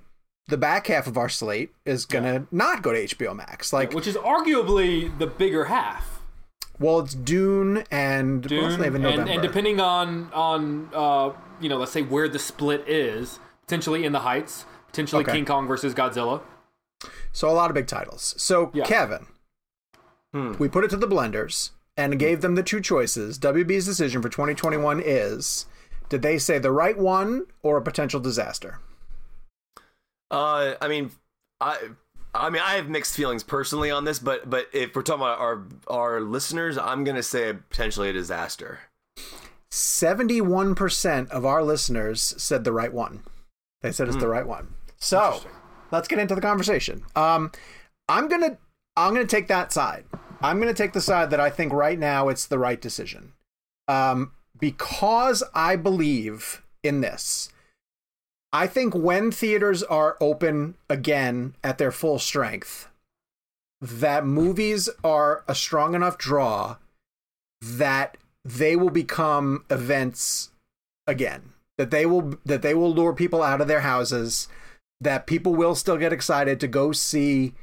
the back half of our slate is gonna yeah. not go to hbo max like which is arguably the bigger half well, it's Dune and Dune, and, and, depending on on uh, you know, let's say where the split is, potentially in the Heights, potentially okay. King Kong versus Godzilla. So a lot of big titles. So yeah. Kevin, hmm. we put it to the blenders and gave them the two choices. WB's decision for 2021 is: did they say the right one or a potential disaster? Uh, I mean, I I mean, I have mixed feelings personally on this, but but if we're talking about our our listeners, I'm gonna say potentially a disaster. Seventy-one percent of our listeners said the right one. They said it's mm. the hmm. right one. So let's get into the conversation. Um, I'm gonna I'm gonna take that side. I'm gonna take the side that I think right now it's the right decision. Um, because I believe in this. I think when theaters are open again at their full strength, that movies are a strong enough draw that they will become events again. That they will that they will lure people out of their houses, that people will still get excited to go see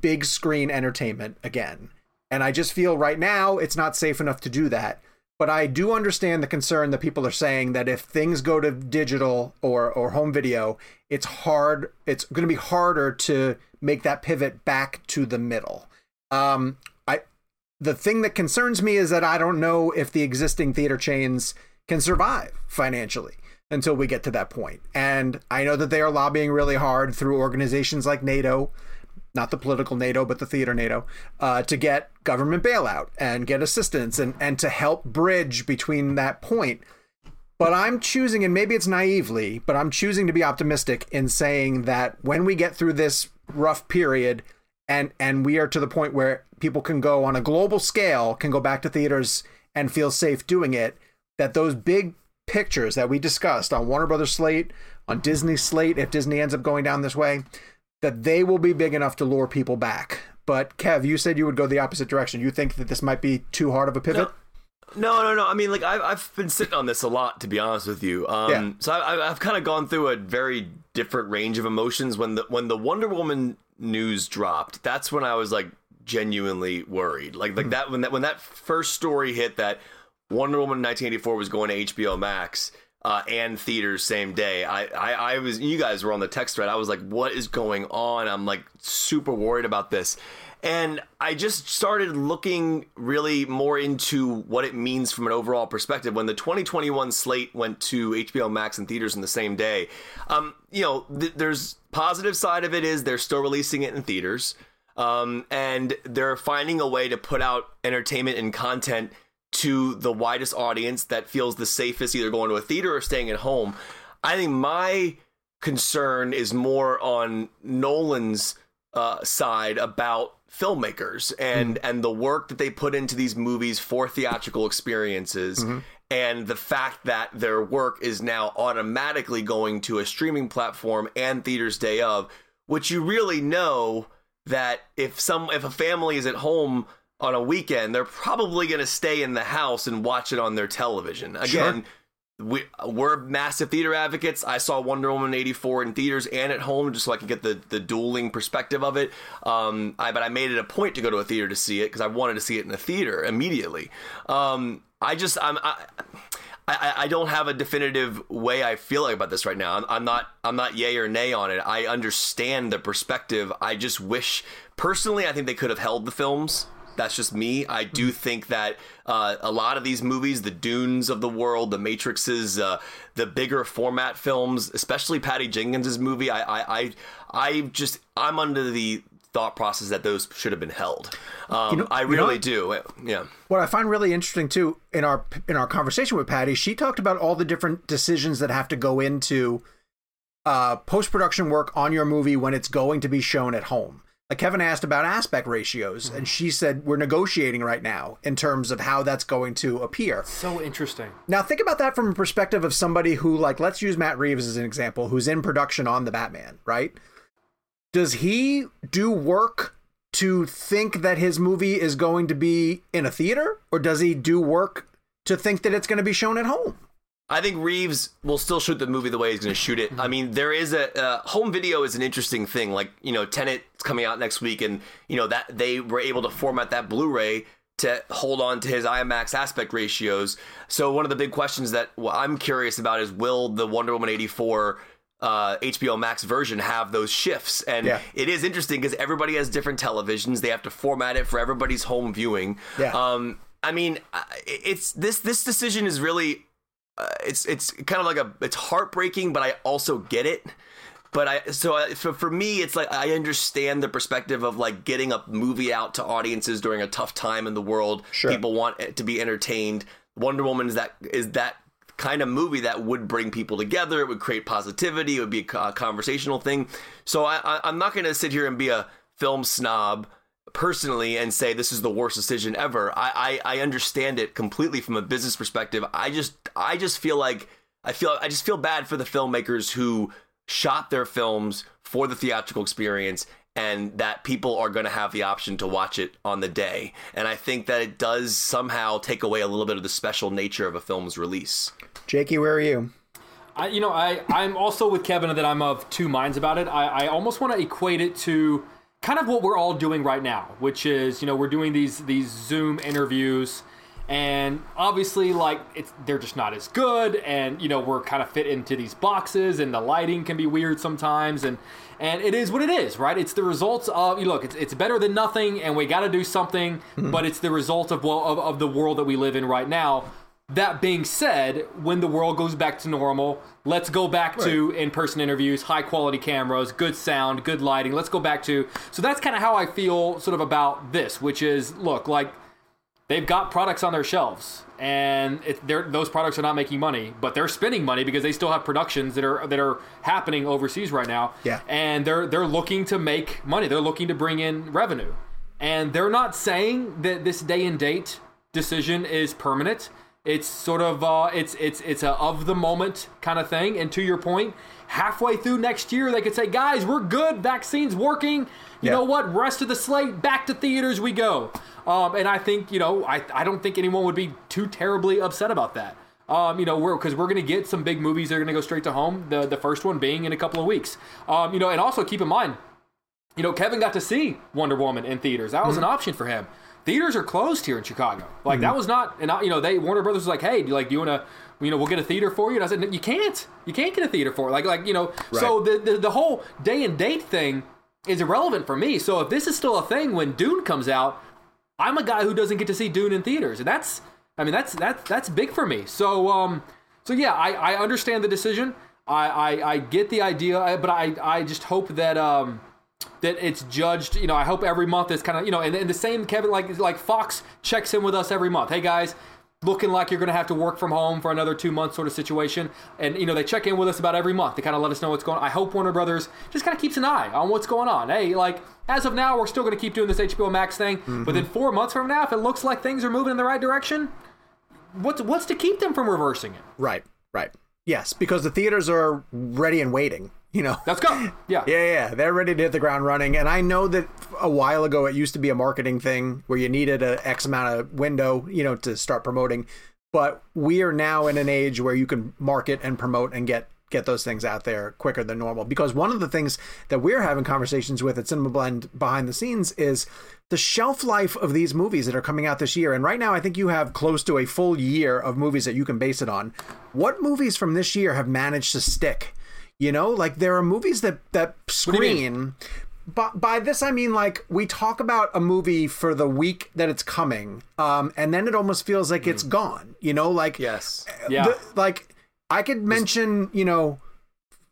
big screen entertainment again. And I just feel right now it's not safe enough to do that but I do understand the concern that people are saying that if things go to digital or or home video, it's hard. It's going to be harder to make that pivot back to the middle. Um, I the thing that concerns me is that I don't know if the existing theater chains can survive financially until we get to that point. And I know that they are lobbying really hard through organizations like NATO not the political NATO, but the theater NATO, uh, to get government bailout and get assistance and, and to help bridge between that point. But I'm choosing, and maybe it's naively, but I'm choosing to be optimistic in saying that when we get through this rough period and and we are to the point where people can go on a global scale, can go back to theaters and feel safe doing it, that those big pictures that we discussed on Warner Brothers slate, on Disney slate, if Disney ends up going down this way, that they will be big enough to lure people back. But Kev, you said you would go the opposite direction. You think that this might be too hard of a pivot? No, no, no. I mean, like I've I've been sitting on this a lot, to be honest with you. Um, yeah. So I, I've kind of gone through a very different range of emotions when the when the Wonder Woman news dropped. That's when I was like genuinely worried. Like like mm. that when that when that first story hit that Wonder Woman 1984 was going to HBO Max uh, and theaters same day. I, I, I was, you guys were on the text thread. I was like, what is going on? I'm like super worried about this. And I just started looking really more into what it means from an overall perspective. When the 2021 slate went to HBO Max and theaters in the same day, um, you know, th- there's positive side of it is they're still releasing it in theaters. Um, and they're finding a way to put out entertainment and content to the widest audience that feels the safest, either going to a theater or staying at home. I think my concern is more on Nolan's uh, side about filmmakers and mm. and the work that they put into these movies for theatrical experiences mm-hmm. and the fact that their work is now automatically going to a streaming platform and theaters day of which you really know that if some if a family is at home on a weekend, they're probably going to stay in the house and watch it on their television. Again, sure. we we're massive theater advocates. I saw Wonder Woman eighty four in theaters and at home, just so I could get the the dueling perspective of it. Um, I but I made it a point to go to a theater to see it because I wanted to see it in a theater immediately. Um, I just I'm. I, I, I don't have a definitive way I feel like about this right now. I'm, I'm not I'm not yay or nay on it. I understand the perspective. I just wish personally I think they could have held the films. That's just me. I do think that uh, a lot of these movies, the Dunes of the world, the Matrixes, uh, the bigger format films, especially Patty Jenkins' movie, I, I, I, I just I'm under the thought process that those should have been held. Um, know- I you know really do. Yeah. What I find really interesting too in our in our conversation with Patty, she talked about all the different decisions that have to go into uh, post production work on your movie when it's going to be shown at home. Like Kevin asked about aspect ratios, and she said we're negotiating right now in terms of how that's going to appear. So interesting. Now think about that from a perspective of somebody who, like, let's use Matt Reeves as an example, who's in production on the Batman, right? Does he do work to think that his movie is going to be in a theater, or does he do work to think that it's going to be shown at home? I think Reeves will still shoot the movie the way he's going to shoot it. I mean, there is a uh, home video is an interesting thing. Like you know, Tenet's coming out next week, and you know that they were able to format that Blu-ray to hold on to his IMAX aspect ratios. So one of the big questions that I'm curious about is will the Wonder Woman 84 uh, HBO Max version have those shifts? And Yeah. it is interesting because everybody has different televisions. They have to format it for everybody's home viewing. Yeah. Um, I mean, it's this this decision is really uh, it's it's kind of like a it's heartbreaking, but I also get it. But I so I, for, for me, it's like I understand the perspective of like getting a movie out to audiences during a tough time in the world. Sure. People want it to be entertained. Wonder Woman is that is that kind of movie that would bring people together. It would create positivity. It would be a conversational thing. So I, I I'm not going to sit here and be a film snob personally and say this is the worst decision ever. I, I I understand it completely from a business perspective. I just I just feel like I feel I just feel bad for the filmmakers who shot their films for the theatrical experience and that people are going to have the option to watch it on the day. And I think that it does somehow take away a little bit of the special nature of a film's release. Jakey, where are you? I, you know, I, I'm also with Kevin that I'm of two minds about it. I, I almost want to equate it to kind of what we're all doing right now, which is, you know, we're doing these these Zoom interviews, and obviously, like, it's they're just not as good, and you know, we're kind of fit into these boxes, and the lighting can be weird sometimes, and and it is what it is, right? It's the results of you look, it's it's better than nothing, and we got to do something, hmm. but it's the result of well of, of the world that we live in right now. That being said, when the world goes back to normal, let's go back to in person interviews, high quality cameras, good sound, good lighting. Let's go back to. So that's kind of how I feel sort of about this, which is look, like they've got products on their shelves and it, they're, those products are not making money, but they're spending money because they still have productions that are that are happening overseas right now. Yeah. And they're they're looking to make money. They're looking to bring in revenue. And they're not saying that this day and date decision is permanent. It's sort of uh, it's it's it's a of the moment kind of thing. And to your point, halfway through next year, they could say, "Guys, we're good. Vaccines working. You Yeah. know what? Rest of the slate, back to theaters we go." Um, and I think you know, I I don't think anyone would be too terribly upset about that. Um, you know, we're because we're gonna get some big movies. that are gonna go straight to home. The the first one being in a couple of weeks. Um, you know, and also keep in mind, you know, Kevin got to see Wonder Woman in theaters. That was an option for him. Theaters are closed here in Chicago. Like that was not, and I- you know, they Warner Brothers was like, hey, do you like, do you want to, you know, we'll get a theater for you. And I said, "No, you can't, you can't get a theater for it. Like, like you know, so the, the the whole day and date thing is irrelevant for me. So if this is still a thing when Dune comes out, I'm a guy who doesn't get to see Dune in theaters, and that's, I mean, that's that's that's big for me. So um, so yeah, I I understand the decision. I I, I get the idea, but I I just hope that um that it's judged. You know, I hope every month is kind of you know, and, and the same Kevin like like Fox checks in with us every month. Hey guys. Looking like you're going to have to work from home for another two months, sort of situation, and you know they check in with us about every month to kind of let us know what's going. on. I hope Warner Brothers just kind of keeps an eye on what's going on. Hey, like as of now, we're still going to keep doing this HBO Max thing, but mm-hmm. then four months from now, if it looks like things are moving in the right direction, what's what's to keep them from reversing it? Right, right. Yes, because the theaters are ready and waiting. You know. Let's go. Yeah. Yeah, yeah, they're ready to hit the ground running. And I know that a while ago it used to be a marketing thing where you needed a X amount of window, you know, to start promoting. but we are now in an age where you can market and promote and get get those things out there quicker than normal. Because one of the things that we're having conversations with at Cinema Blend behind the scenes is the shelf life of these movies that are coming out this year. And right now, I think you have close to a full year of movies that you can base it on. What movies from this year have managed to stick? You know, like there are movies that that do you mean? screen. By, by this I mean like we talk about a movie for the week that it's coming, um, and then it almost feels like it's gone. You know, like Yes. Yeah. the- like I could mention, you know,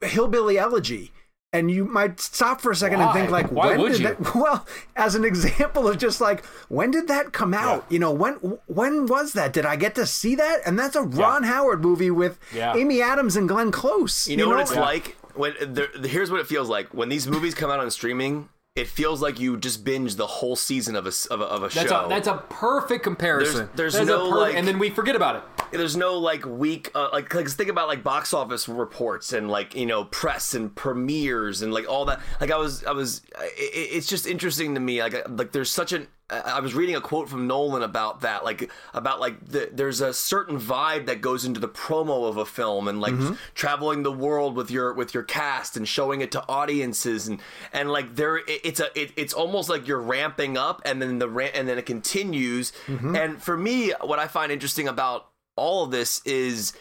Hillbilly Elegy, and you might stop for a second and think like, Why when would did you? that? Well, as an example of just like, when did that come out? You know, when when was that? Did I get to see that? And that's a Ron Howard movie with Yeah. Amy Adams and Glenn Close. You know, what it's like when there, here's what it feels like when these movies come out on streaming. It feels like you just binge the whole season of a of a, of a That's show. a that's a perfect comparison. there's a no, like- and then we forget about it. there's no like week uh, like like think about like box office reports and like you know press and premieres and like all that like i was i was it, it's just interesting to me like like there's such an I was reading a quote from Nolan about that, like about like the, there's a certain vibe that goes into the promo of a film, and like traveling the world with your with your cast and showing it to audiences, and and like there it's a it, it's almost like you're ramping up, and then the ramp, and then it continues. And for me, what I find interesting about all of this is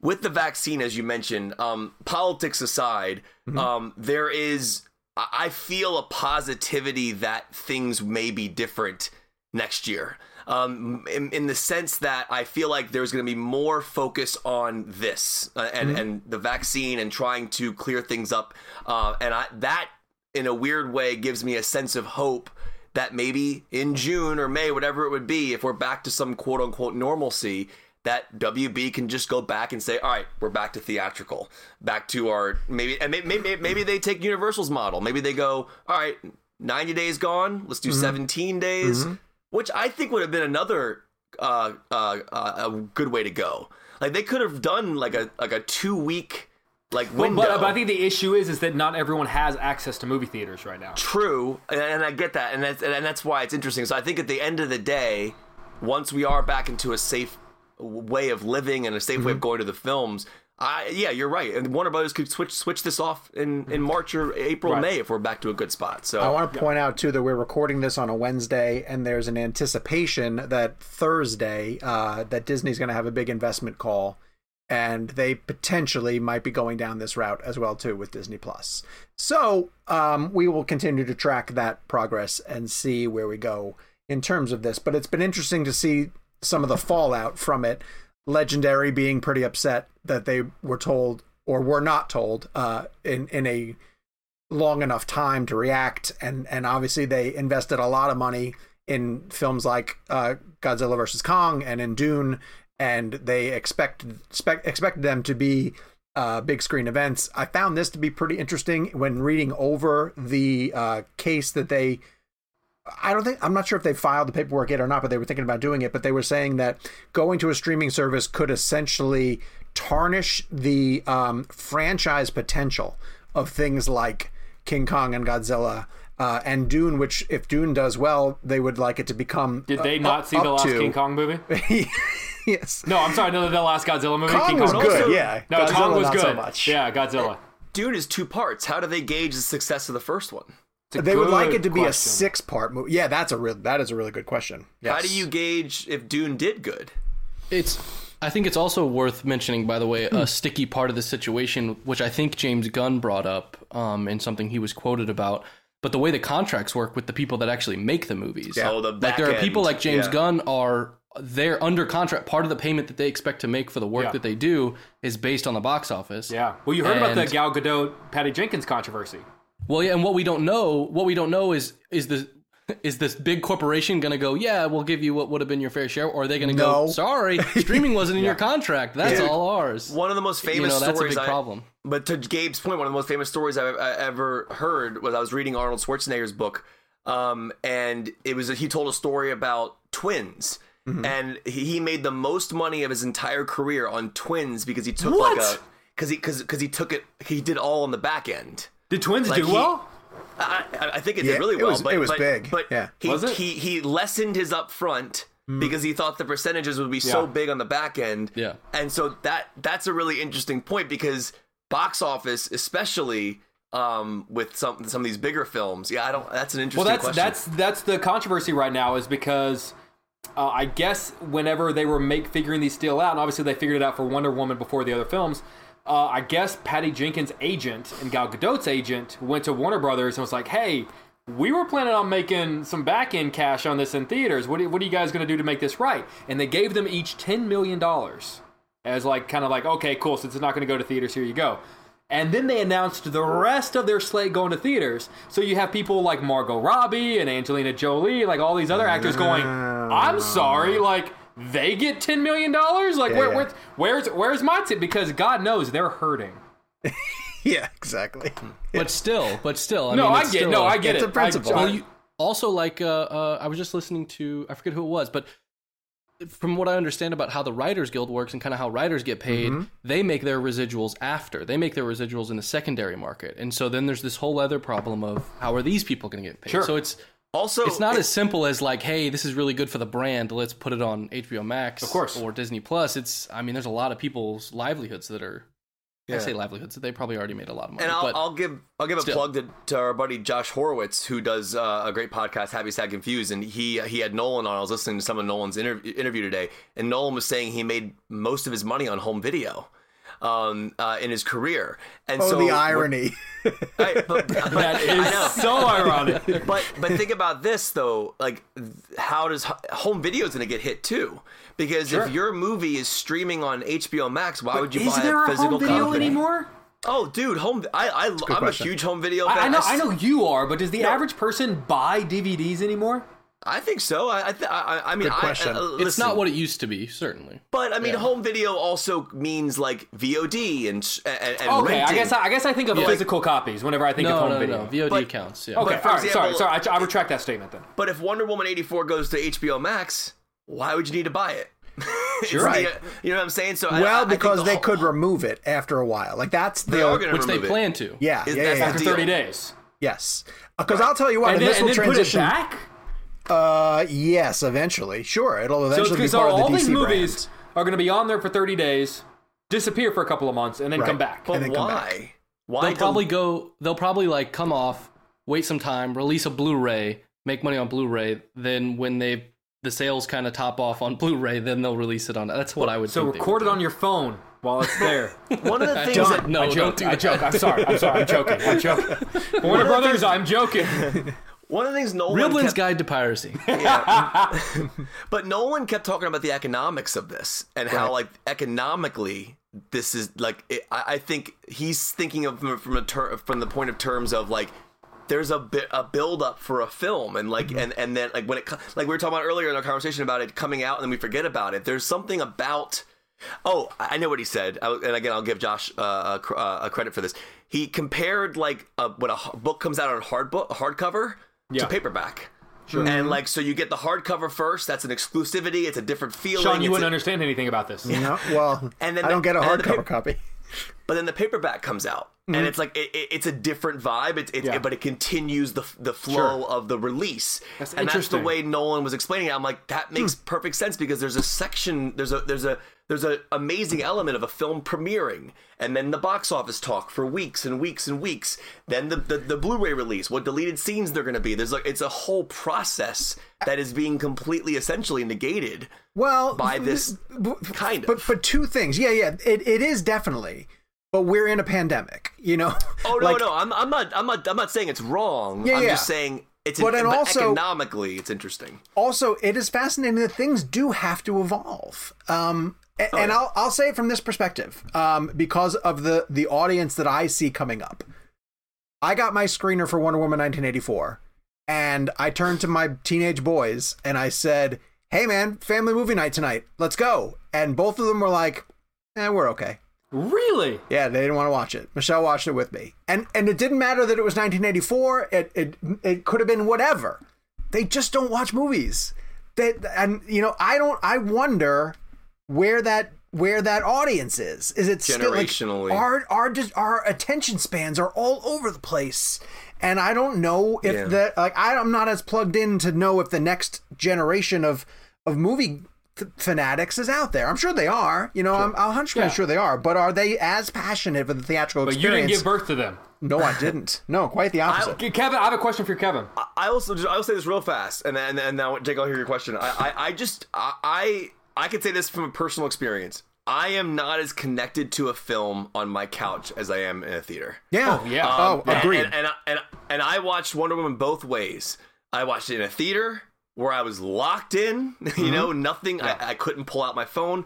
with the vaccine, as you mentioned, um, politics aside, um, there is, I feel a positivity that things may be different next year. Um, in, in the sense that I feel like there's going to be more focus on this uh, and and the vaccine and trying to clear things up, uh, and I, that in a weird way gives me a sense of hope that maybe in June or May, whatever it would be, if we're back to some quote unquote normalcy, that WB can just go back and say, all right, we're back to theatrical, back to our maybe, and maybe, maybe, maybe they take Universal's model. Maybe they go, all right, 90 days gone, let's do 17 days, which I think would have been another uh, uh, uh, a good way to go. Like they could have done like a like a two week like window. but, but I think the issue is is that not everyone has access to movie theaters right now. True, and, and I get that, and that's and that's why it's interesting. So I think at the end of the day, once we are back into a safe way of living and a safe Mm-hmm. way of going to the films, I yeah, you're right. And Warner Brothers could switch switch this off in in March or April, Right. May if we're back to a good spot. So I want to point out too that we're recording this on a Wednesday, and there's an anticipation that Thursday uh, that Disney's going to have a big investment call, and they potentially might be going down this route as well too with Disney Plus. So um, we will continue to track that progress and see where we go in terms of this. But it's been interesting to see some of the fallout from it. Legendary being pretty upset that they were told or were not told uh, in in a long enough time to react and and obviously they invested a lot of money in films like uh, Godzilla versus Kong and in Dune and they expected expect, expected them to be uh, big screen events. I found this to be pretty interesting when reading over the uh, case that they I don't think I'm not sure if they filed the paperwork yet or not, but they were thinking about doing it. But they were saying that going to a streaming service could essentially tarnish the um, franchise potential of things like King Kong and Godzilla uh, and Dune. Which, if Dune does well, they would like it to become. Did they uh, not up- see the last to- King Kong movie? yes, No, I'm sorry, no, the last Godzilla movie. Kong King was Kong good. also- yeah, No, Godzilla Kong was not good. So much. Yeah, Godzilla. Dune is two parts. How do they gauge the success of the first one? It's a They would like it to be a six-part movie. Yeah, that's a real. That is a really good question. How do you gauge if Dune did good? It's. I think it's also worth mentioning, by the way, a sticky part of the situation, which I think James Gunn brought up, um, and something he was quoted about. But the way the contracts work with the people that actually make the movies, Oh, the like there are end. people like James Yeah. Gunn are they're under contract. Part of the payment that they expect to make for the work Yeah. that they do is based on the box office. Yeah. Well, you heard about the Gal Gadot, Patty Jenkins controversy. Well, yeah, and what we don't know, what we don't know is is the is this big corporation going to go, yeah, we'll give you what would have been your fair share, or are they going to No. go, sorry, streaming wasn't in your contract, that's Dude, all ours. One of the most You famous know, that's a stories big I- problem. But to Gabe's point, one of the most famous stories I've I ever heard was I was reading Arnold Schwarzenegger's book, um, and it was he told a story about twins. Mm-hmm. And he he made the most money of his entire career on twins because he took like a because he cause, because he took it he did all on the back end. Did twins Like do he- well? I, I- I think it Yeah, did really it well. was- but, it was but, big, But yeah. he, Was it? he he lessened his upfront because he thought the percentages would be so big on the back end. Yeah. And so that that's a really interesting point because box office, especially um, with some some of these bigger films, yeah, I don't. That's an interesting Well, that's question. that's that's the controversy right now is because uh, I guess whenever they were make figuring these deal out, and obviously they figured it out for Wonder Woman before the other films. Uh, I guess Patty Jenkins' agent and Gal Gadot's agent went to Warner Brothers and was like, "Hey, we were planning on making some back end cash on this in theaters. What, what are you guys going to do to make this right?" And they gave them each ten million dollars as like kind of like, "Okay, cool. Since it's not going to go to theaters, here you go." And then they announced the rest of their slate going to theaters. So you have people like Margot Robbie and Angelina Jolie, like all these other actors going, I'm sorry, like they get $10 million? Like, where, yeah. where, where's, where's my tip? Because God knows they're hurting. Yeah, exactly. But still, but still. I no, mean, I get still No, a- I get It's it. a principle. I- Well, you, also, like, uh, uh, I was just listening to, I forget who it was, but from what I understand about how the Writers Guild works and kind of how writers get paid, Mm-hmm. they make their residuals after. They make their residuals in the secondary market. And so then there's this whole other problem of how are these people going to get paid? Sure. So it's also it's not as simple as like, hey, this is really good for the brand. Let's put it on HBO Max, Of course. or Disney Plus. It's, I mean, there's a lot of people's livelihoods that are. I say livelihoods. That they probably already made a lot of money. And I'll, I'll give I'll give a still. plug to, to our buddy Josh Horowitz, who does uh, a great podcast, Happy Sad Confused, and he he had Nolan on. I was listening to some of Nolan's inter- interview today, and Nolan was saying he made most of his money on home video um, uh, in his career. And Oh, so the irony. I, but, but- That I so ironic. but but think about this though like how does home video is going to get hit too because Sure. if your movie is streaming on HBO Max why would you buy there a a physical home video copy anymore? oh dude home I, I I'm question. a huge home video I, fan. I know, s- I know you are, but does the average person buy DVDs anymore? I think so I I, th- I, I mean Good question. I, uh, it's not what it used to be, certainly. but I mean home video also means like VOD and and, and Okay, I guess I, I guess I think of Yeah. physical copies whenever I think of home no, video. no. VOD But- counts. Yeah. Okay, But for all right, sorry, example- sorry. I, I retract that statement then. But if Wonder Woman 84 goes to HBO Max, why would you need to buy it? Sure. Right. You know what I'm saying? So I- I, I well, because the they whole- could remove it after a while. Like that's the They are old- Which they it. plan to. yeah, Is- yeah, that's yeah, After deal. 30 days. yes. Because I'll tell you what, And and, then, this and will then put it transition. back? Uh, yes, eventually, sure, it'll So, eventually be so part of the all DC these movies brand. are going to be on there for 30 days, disappear for a couple of months, and then Right. come back. But and then come back. why? Why They'll don't- probably go. They'll probably like come off, wait some time, release a Blu-ray, make money on Blu-ray. Then when they the sales kind of top off on Blu-ray, then they'll release it on. That's what I would. So think record would it on your phone while it's there. One of the things Don't- that no, I don't joke. do I that. joke. I'm sorry. I'm sorry. I'm joking. I'm joking. Warner Brothers, I'm joking. One of the things Nolan Real kept, Guide to Piracy. but Nolan kept talking about the economics of this and how like economically this is like it, I, I think he's thinking of from, a ter- from the point of terms of like there's a bit a build up for a film and like and and then like when it like we were talking about earlier in our conversation about it coming out and then we forget about it. There's something about Oh, I know what he said, I, and again, I'll give Josh uh, a, uh, a credit for this. He compared like a, when a book comes out on hard book, hardcover Yeah. to paperback, and mm-hmm. like so you get the hardcover first. That's an exclusivity. It's a different feeling. Sean, you it's wouldn't a- understand anything about this. No, well, And then I the- don't get a and the hardcover paper- copy. But then the paperback comes out, and mm-hmm. it's like it, it- it's a different vibe. It's, it's Yeah. but it continues the the flow Sure. of the release, That's and that's the way Nolan was explaining it. I'm like, that hmm. makes perfect sense because there's a section, there's a there's a there's a amazing element of a film premiering, and then the box office talk for weeks and weeks and weeks. Then the the, the Blu-ray release, what deleted scenes they're going to be. There's like it's a whole process that is being completely essentially negated. Well, by this kind but of. but two things. Yeah, yeah, it, it is definitely. But we're in a pandemic, you know. Oh no, Like, no, I'm, I'm not, I'm not, I'm not saying it's wrong. Yeah, I'm yeah. just saying it's, But an, but also- economically, it's interesting. also it is fascinating that things do have to evolve um Oh, and I'll, I'll say it from this perspective um because of the the audience that i see coming up i got my screener for wonder woman 1984 and i turned to my teenage boys and i said hey man family movie night tonight let's go and both of them were like eh, we're okay Really? yeah, they didn't want to watch it. Michelle watched it with me, and and it didn't matter that it was 1984. It it it could have been whatever. They just don't watch movies. That and you know I don't. I wonder where that where that audience is. Is it still like our our our attention spans are all over the place, and I don't know if Yeah. the like I, I'm not as plugged in to know if the next generation of of movie th- fanatics is out there. I'm sure they are. You know, I'm 100 percent sure they are. But are they as passionate for the theatrical But you didn't give birth to them. no, I didn't. No, quite the opposite. Okay, Kevin, I have a question for you Kevin. I also just, I'll say this real fast, and then and now Jake, I'll hear your question. I I, I just I, I I can say this from a personal experience. I am not as connected to a film on my couch as I am in a theater. yeah. Oh, yeah. Oh, um, And- agreed. And and, and and I watched Wonder Woman both ways. I watched it in a theater where I was locked in. You mm-hmm. know, nothing. I, I couldn't pull out my phone.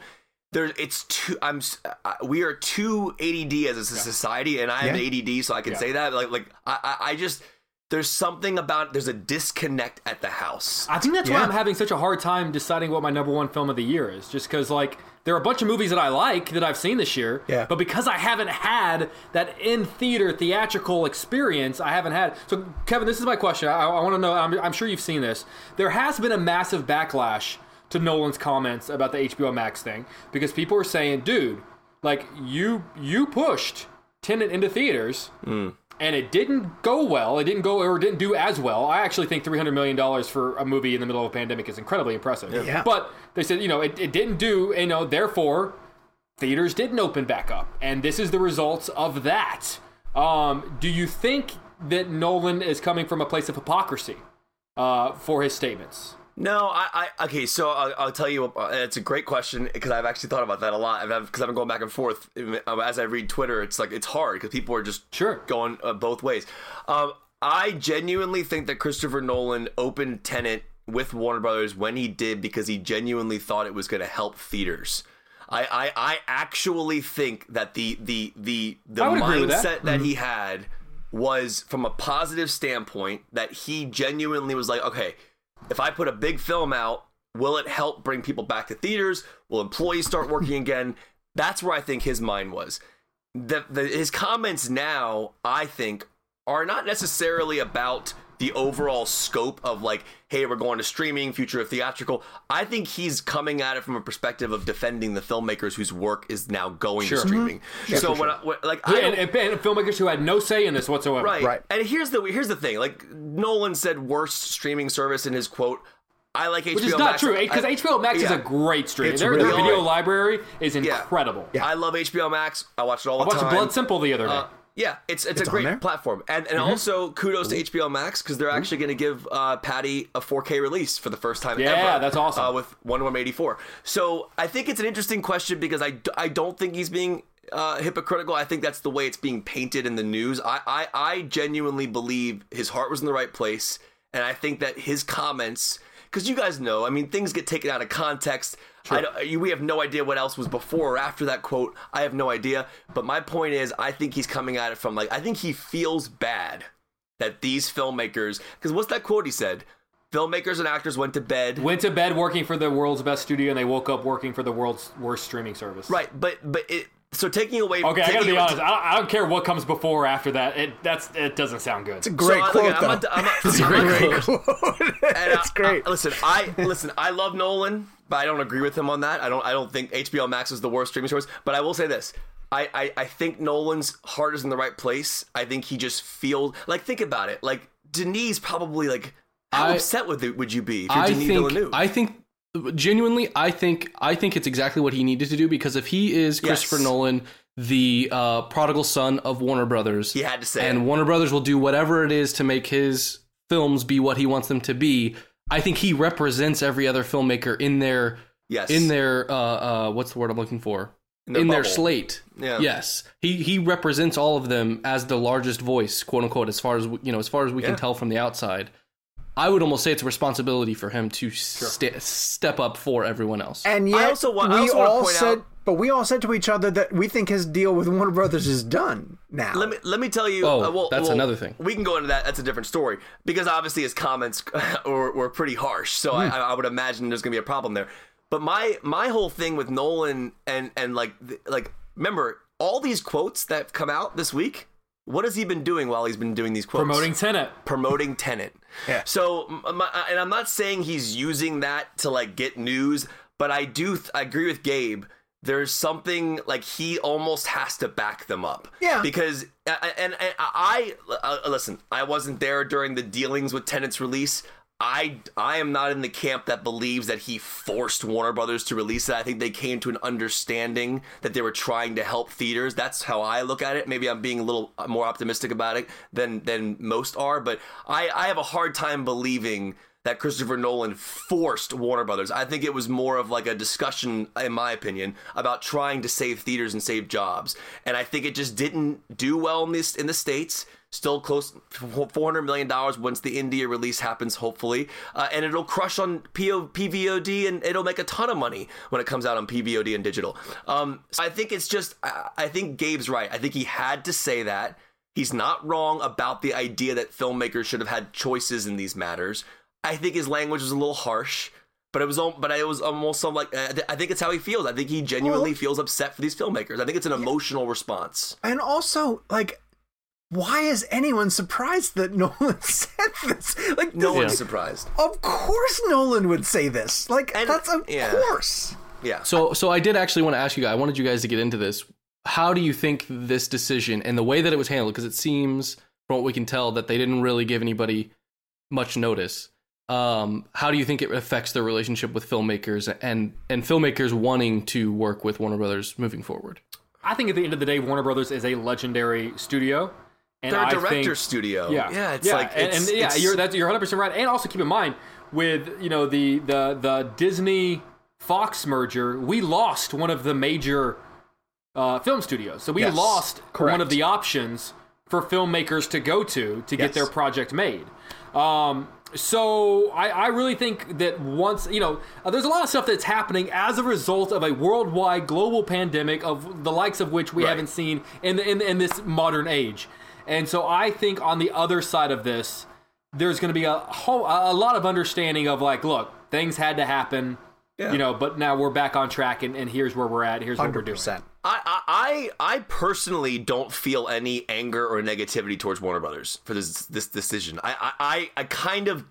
There, it's too. I'm. s- We are too ADD as a society, and I am Yeah. ADD, so I can say that. Like, like I, I, I just. There's something about there's a disconnect at the house. I think that's why I'm having such a hard time deciding what my number one film of the year is. Just because, like, there are a bunch of movies that I like that I've seen this year. Yeah. But because I haven't had that in theater theatrical experience, I haven't had. So, Kevin, this is my question. I, I want to know. I'm, I'm sure you've seen this. There has been a massive backlash to Nolan's comments about the HBO Max thing because people are saying, "Dude, like you you pushed Tenet into theaters." Mm. And it didn't go well. It didn't go or didn't do as well. I actually think three hundred million dollars for a movie in the middle of a pandemic is incredibly impressive. Yeah. But they said, you know, it, it didn't do. You know, therefore, theaters didn't open back up, and this is the results of that. Um, do you think that Nolan is coming from a place of hypocrisy uh, for his statements? No, I, I okay. So I'll, I'll tell you. Uh, it's a great question because I've actually thought about that a lot. Because I've been going back and forth uh, as I read Twitter. It's like it's hard because people are just Sure. going uh, both ways. Um, I genuinely think that Christopher Nolan opened Tenet with Warner Brothers when he did because he genuinely thought it was going to help theaters. I, I, I actually think that the the the the I would agree with mindset that. that he had was from a positive standpoint that he genuinely was like, okay, if I put a big film out, will it help bring people back to theaters? Will employees start working again? That's where I think his mind was. The, the, his comments now, I think, are not necessarily about the overall scope of like, hey, we're going to streaming, future of theatrical. I think he's coming at it from a perspective of defending the filmmakers whose work is now going Sure. to streaming. So when, I, when like, I and, and, and filmmakers who had no say in this whatsoever. Right. Right. And here's the here's the thing. Like Nolan said, worst streaming service in his quote. I like HBO Which is not Max. true because HBO Max is a great stream. It's Their, really their video library is Yeah. incredible. I love HBO Max. I watch it all the I the watched time. Blood Simple the other day. Uh, yeah, it's it's, It's a great platform, and and also kudos to HBO Max because they're actually going to give uh, Patty a 4K release for the first time Yeah, ever. that's awesome. Uh, with Wonder Woman 84. So I think it's an interesting question because I, I don't think he's being uh, hypocritical. I think that's the way it's being painted in the news. I, I I genuinely believe his heart was in the right place, and I think that his comments. Because you guys know, I mean, things get taken out of context. I don't, we have no idea what else was before or after that quote. I have no idea. But my point is, I think he's coming at it from like, I think he feels bad that these filmmakers, because what's that quote he said? Filmmakers and actors went to bed. Went to bed working for the world's best studio, and they woke up working for the world's worst streaming service. Right, but but it. So taking away. Okay, I gotta be honest. I don't, care what comes before or after that. It that's it doesn't sound good. It's a great so, I- quote, look, I'm though. not- I'm not- it's a great quote. And it's I- great. I- listen, I listen. I love Nolan, but I don't agree with him on that. I don't. I don't think HBO Max is the worst streaming service. But I will say this: I, I, I think Nolan's heart is in the right place. I think he just feels like think about it. Like Denis probably like how I- upset would would you be if you're I Denis think Villeneuve? I think genuinely I think I think it's exactly what he needed to do because if he is Christopher Yes. Nolan, the uh, prodigal son of Warner Brothers, He had to say and it. Warner Brothers will do whatever it is to make his films be what he wants them to be. I think he represents every other filmmaker in their yes in their uh, uh, what's the word I'm looking for In their in their slate. Yeah. Yes, he he represents all of them as the largest voice, quote unquote, as far as we- you know, as far as we Yeah. can tell from the outside. I would almost say it's a responsibility for him to sta step up for everyone else. And yet, also wa- I we also wanna all point said, out- but we all said to each other that we think his deal with Warner Brothers is done now. Let me let me tell you. Oh, uh, well, that's well, another thing. We can go into that. That's a different story because obviously his comments were, were pretty harsh. So Hmm. I, I would imagine there's gonna be a problem there. But my my whole thing with Nolan and and like like remember all these quotes that come out this week. What has he been doing while he's been doing these quotes? Promoting Tenet. promoting Tenet. Yeah. So, my, and I'm not saying he's using that to like get news, but I do th- I agree with Gabe. There's something like he almost has to back them up. Yeah. Because uh, and, and I uh, listen, I wasn't there during the dealings with Tenant's release. I I am not in the camp that believes that he forced Warner Brothers to release it. I think they came to an understanding that they were trying to help theaters. That's how I look at it. Maybe I'm being a little more optimistic about it than than most are, but I I have a hard time believing that Christopher Nolan forced Warner Brothers. I think it was more of like a discussion, in my opinion, about trying to save theaters and save jobs. And I think it just didn't do well in this in the states. Still close, four hundred million dollars once the India release happens, hopefully, uh, and it'll crush on PO, PVOD and it'll make a ton of money when it comes out on PVOD and digital. Um, so I think it's just, I, I think Gabe's right. I think he had to say that. He's not wrong about the idea that filmmakers should have had choices in these matters. I think his language was a little harsh, but it was but it was almost some like I think it's how he feels. I think he genuinely Well- feels upset for these filmmakers. I think it's an emotional response. And also, like, why is anyone surprised that Nolan said this? Like, No this- one's surprised. Of course, Nolan would say this. Like, And- that's of yeah. course. Yeah. So, so I did actually want to ask you guys. I wanted you guys to get into this. How do you think this decision and the way that it was handled? Because it seems, from what we can tell, that they didn't really give anybody much notice. Um, how do you think it affects their relationship with filmmakers and and filmmakers wanting to work with Warner Brothers moving forward? I think at the end of the day, Warner Brothers is a legendary studio. And They're a I director's studio. Yeah, Yeah, it's yeah. like and, it's, and yeah, it's- you're that's you're 100 percent right. And also keep in mind with you know the the the Disney Fox merger, we lost one of the major uh, film studios. So we Yes, lost correct. one of the options for filmmakers to go to to get their project made. Um, so I, I really think that once you know, uh, there's a lot of stuff that's happening as a result of a worldwide global pandemic of the likes of which we Right. haven't seen in, in in this modern age. And so I think on the other side of this, there's going to be a whole a lot of understanding of like, look, things had to happen, Yeah. you know, but now we're back on track, and, and here's where we're at. Here's what we're Hundred doing. percent. I, I I I personally don't feel any anger or negativity towards Warner Brothers for this this decision. I I I, I kind of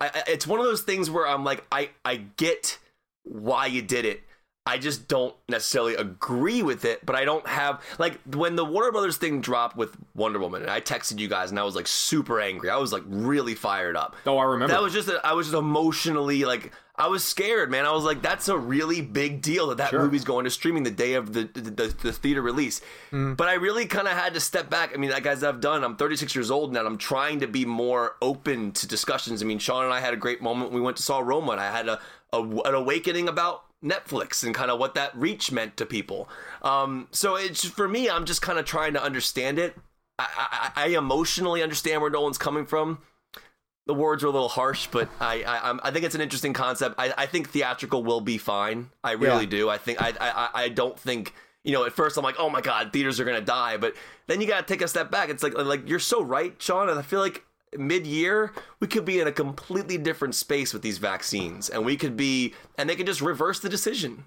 I, I- it's one of those things where I'm like I I get why you did it. I just don't necessarily agree with it, but I don't have like when the Warner Brothers thing dropped with Wonder Woman, and I texted you guys, and I was like super angry. I was like really fired up. Oh, I remember. That was just a, I was just emotionally like I was scared, man. I was like, that's a really big deal that that Sure. movie's going to streaming the day of the the, the theater release. Mm-hmm. But I really kind of had to step back. I mean, like as I've done, I'm 36 years old now. and I'm trying to be more open to discussions. I mean, Sean and I had a great moment. We went to saw Roma, and I had a, a an awakening about Netflix and kind of what that reach meant to people. Um, so it's for me, I'm just kind of trying to understand it. I, I, I emotionally understand where Nolan's coming from the words are a little harsh, but I I, I'm- think it's an interesting concept. I, I think theatrical will be fine. I really Yeah. do. I think I, I I don't think you know. At first, I'm like, oh my god, theaters are gonna die. But then you gotta take a step back. It's like like you're so right, Sean. And I feel like mid year we could be in a completely different space with these vaccines, and we could be, and they could just reverse the decision.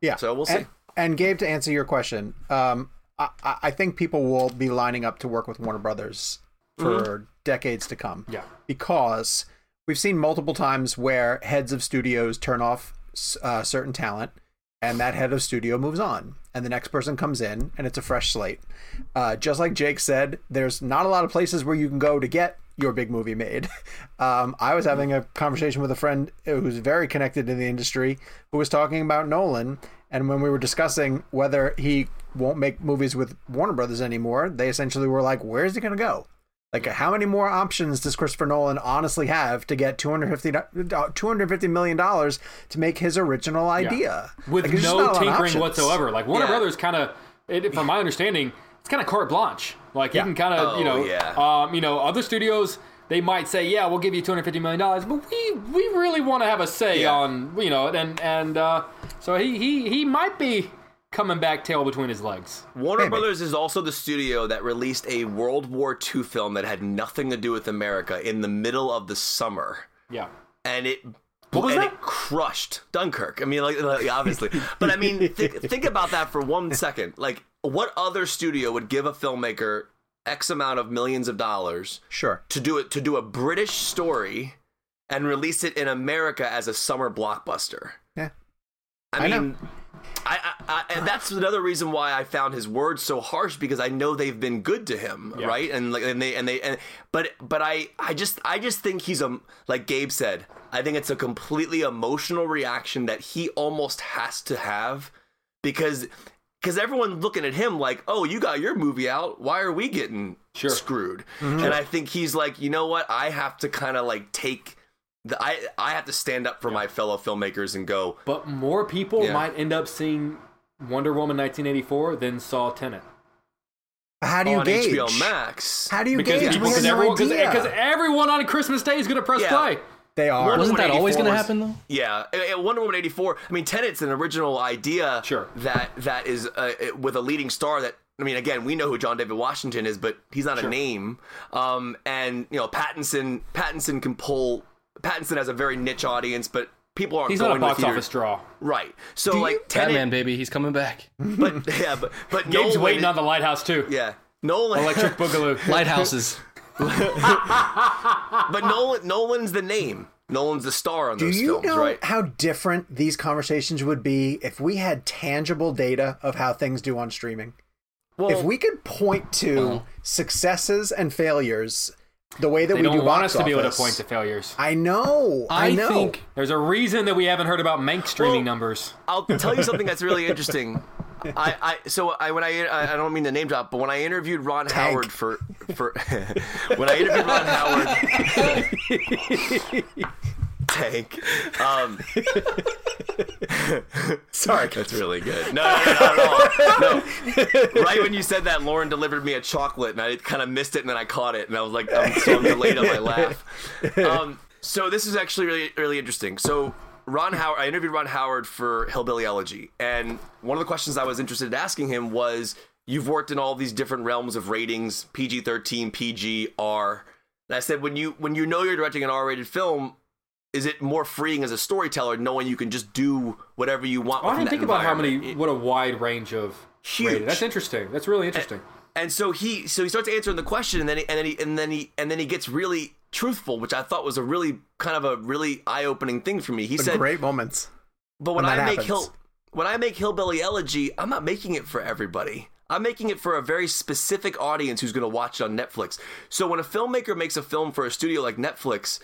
Yeah. So we'll see. And, and Gabe, to answer your question, um, I, I I think people will be lining up to work with Warner Brothers for decades to come. Yeah. Because we've seen multiple times where heads of studios turn off uh, certain talent, and that head of studio moves on, and the next person comes in, and it's a fresh slate. Uh, just like Jake said, there's not a lot of places where you can go to get your big movie made. Um, I was having a conversation with a friend who's very connected in the industry who was talking about Nolan, and when we were discussing whether he won't make movies with Warner Brothers anymore, they essentially were like, "Where's he going to go?" Like, how many more options does Christopher Nolan honestly have to get 250, uh, 250 million dollars to make his original idea with Like, no not a lot of tinkering whatsoever. Like Warner Yeah. Brothers, kind of, from my understanding, it's kind of carte blanche. Like you can kind of, you Oh, know, yeah. um, you know, other studios they might say, yeah, we'll give you two hundred fifty million dollars, but we we really want to have a say Yeah. on, you know, and and uh, so he he he might be coming back tail between his legs. Warner Maybe. Brothers is also the studio that released a World War II film that had nothing to do with America in the middle of the summer. Yeah. and it What was and that? it crushed Dunkirk. I mean, like, like, obviously, but I mean, think, think about that for one second. Like, what other studio would give a filmmaker X amount of millions of dollars Sure. to do it to do a British story and release it in America as a summer blockbuster? Yeah. I, I know. mean, I, I I, and that's another reason why I found his words so harsh because I know they've been good to him, right? And like, and they and they and but but I I just I just think he's a like Gabe said. I think it's a completely emotional reaction that he almost has to have because because everyone's looking at him like, oh, you got your movie out. Why are we getting Sure. screwed? Mm-hmm. And I think he's like, you know what? I have to kind of like take. The, I I have to stand up for my fellow filmmakers and go. But more people Yeah. might end up seeing Wonder Woman 1984 than saw Tenet. How do you on gauge? HBO Max. How do you Because, gauge? We because, had no everyone, because, idea. because everyone on Christmas Day is going to press Yeah. play. They are. Wonder Wasn't that always going to happen though? Yeah, Wonder Woman eighty four. I mean, Tenet's an original idea. Sure. That that is uh, with a leading star that. I mean, again, we know who John David Washington is, but he's not a name. Um, and you know, Pattinson, Pattinson can pull. Pattinson has a very niche audience, but people aren't He's not going a to box theater- office draw. Right. So Do you- like Tenet, Batman, baby, he's coming back. but yeah, but but Gabe's Nolan, waiting on the lighthouse too. yeah. Nolan, Electric Boogaloo. Lighthouses. but Nolan, Nolan's the name. Nolan's the star on Do those you films, know right? how different these conversations would be if we had tangible data of how things do on streaming? Well, if we could point to successes and failures the way that They we don't do want box us to be able to point to failures. I know. I, I know. think There's a reason that we haven't heard about Mank streaming Well- numbers. I'll tell you something that's really interesting. I, I so I when I I don't mean to name drop, but when I interviewed Ron Tank. Howard for for when I interviewed Ron Howard, Tank. Um, Sorry. that's really good. No, no, no, not at all. No, right when you said that, Lauren delivered me a chocolate, and I kind of missed it, and then I caught it, and I was like, I'm so I'm delayed on my laugh. Um, so this is actually really really interesting. So Ron Howard, I interviewed Ron Howard for Hillbilly Elegy, and one of the questions I was interested in asking him was, "You've worked in all these different realms of ratings, PG thirteen, PG, R." And I said, when you when you know you're directing an R-rated film, is it more freeing as a storyteller knowing you can just do whatever you want? Oh, I didn't think about how many, what a wide range of Huge. rated. That's interesting. That's really interesting. And so he so he starts answering the question, and then he, and then he and then he and then he gets really truthful, which I thought was a really kind of a really eye opening thing for me. He said, Great moments. "But when, when I that make hill when I make hillbilly elegy, I'm not making it for everybody." I'm making it for a very specific audience who's going to watch it on Netflix. So when a filmmaker makes a film for a studio like Netflix,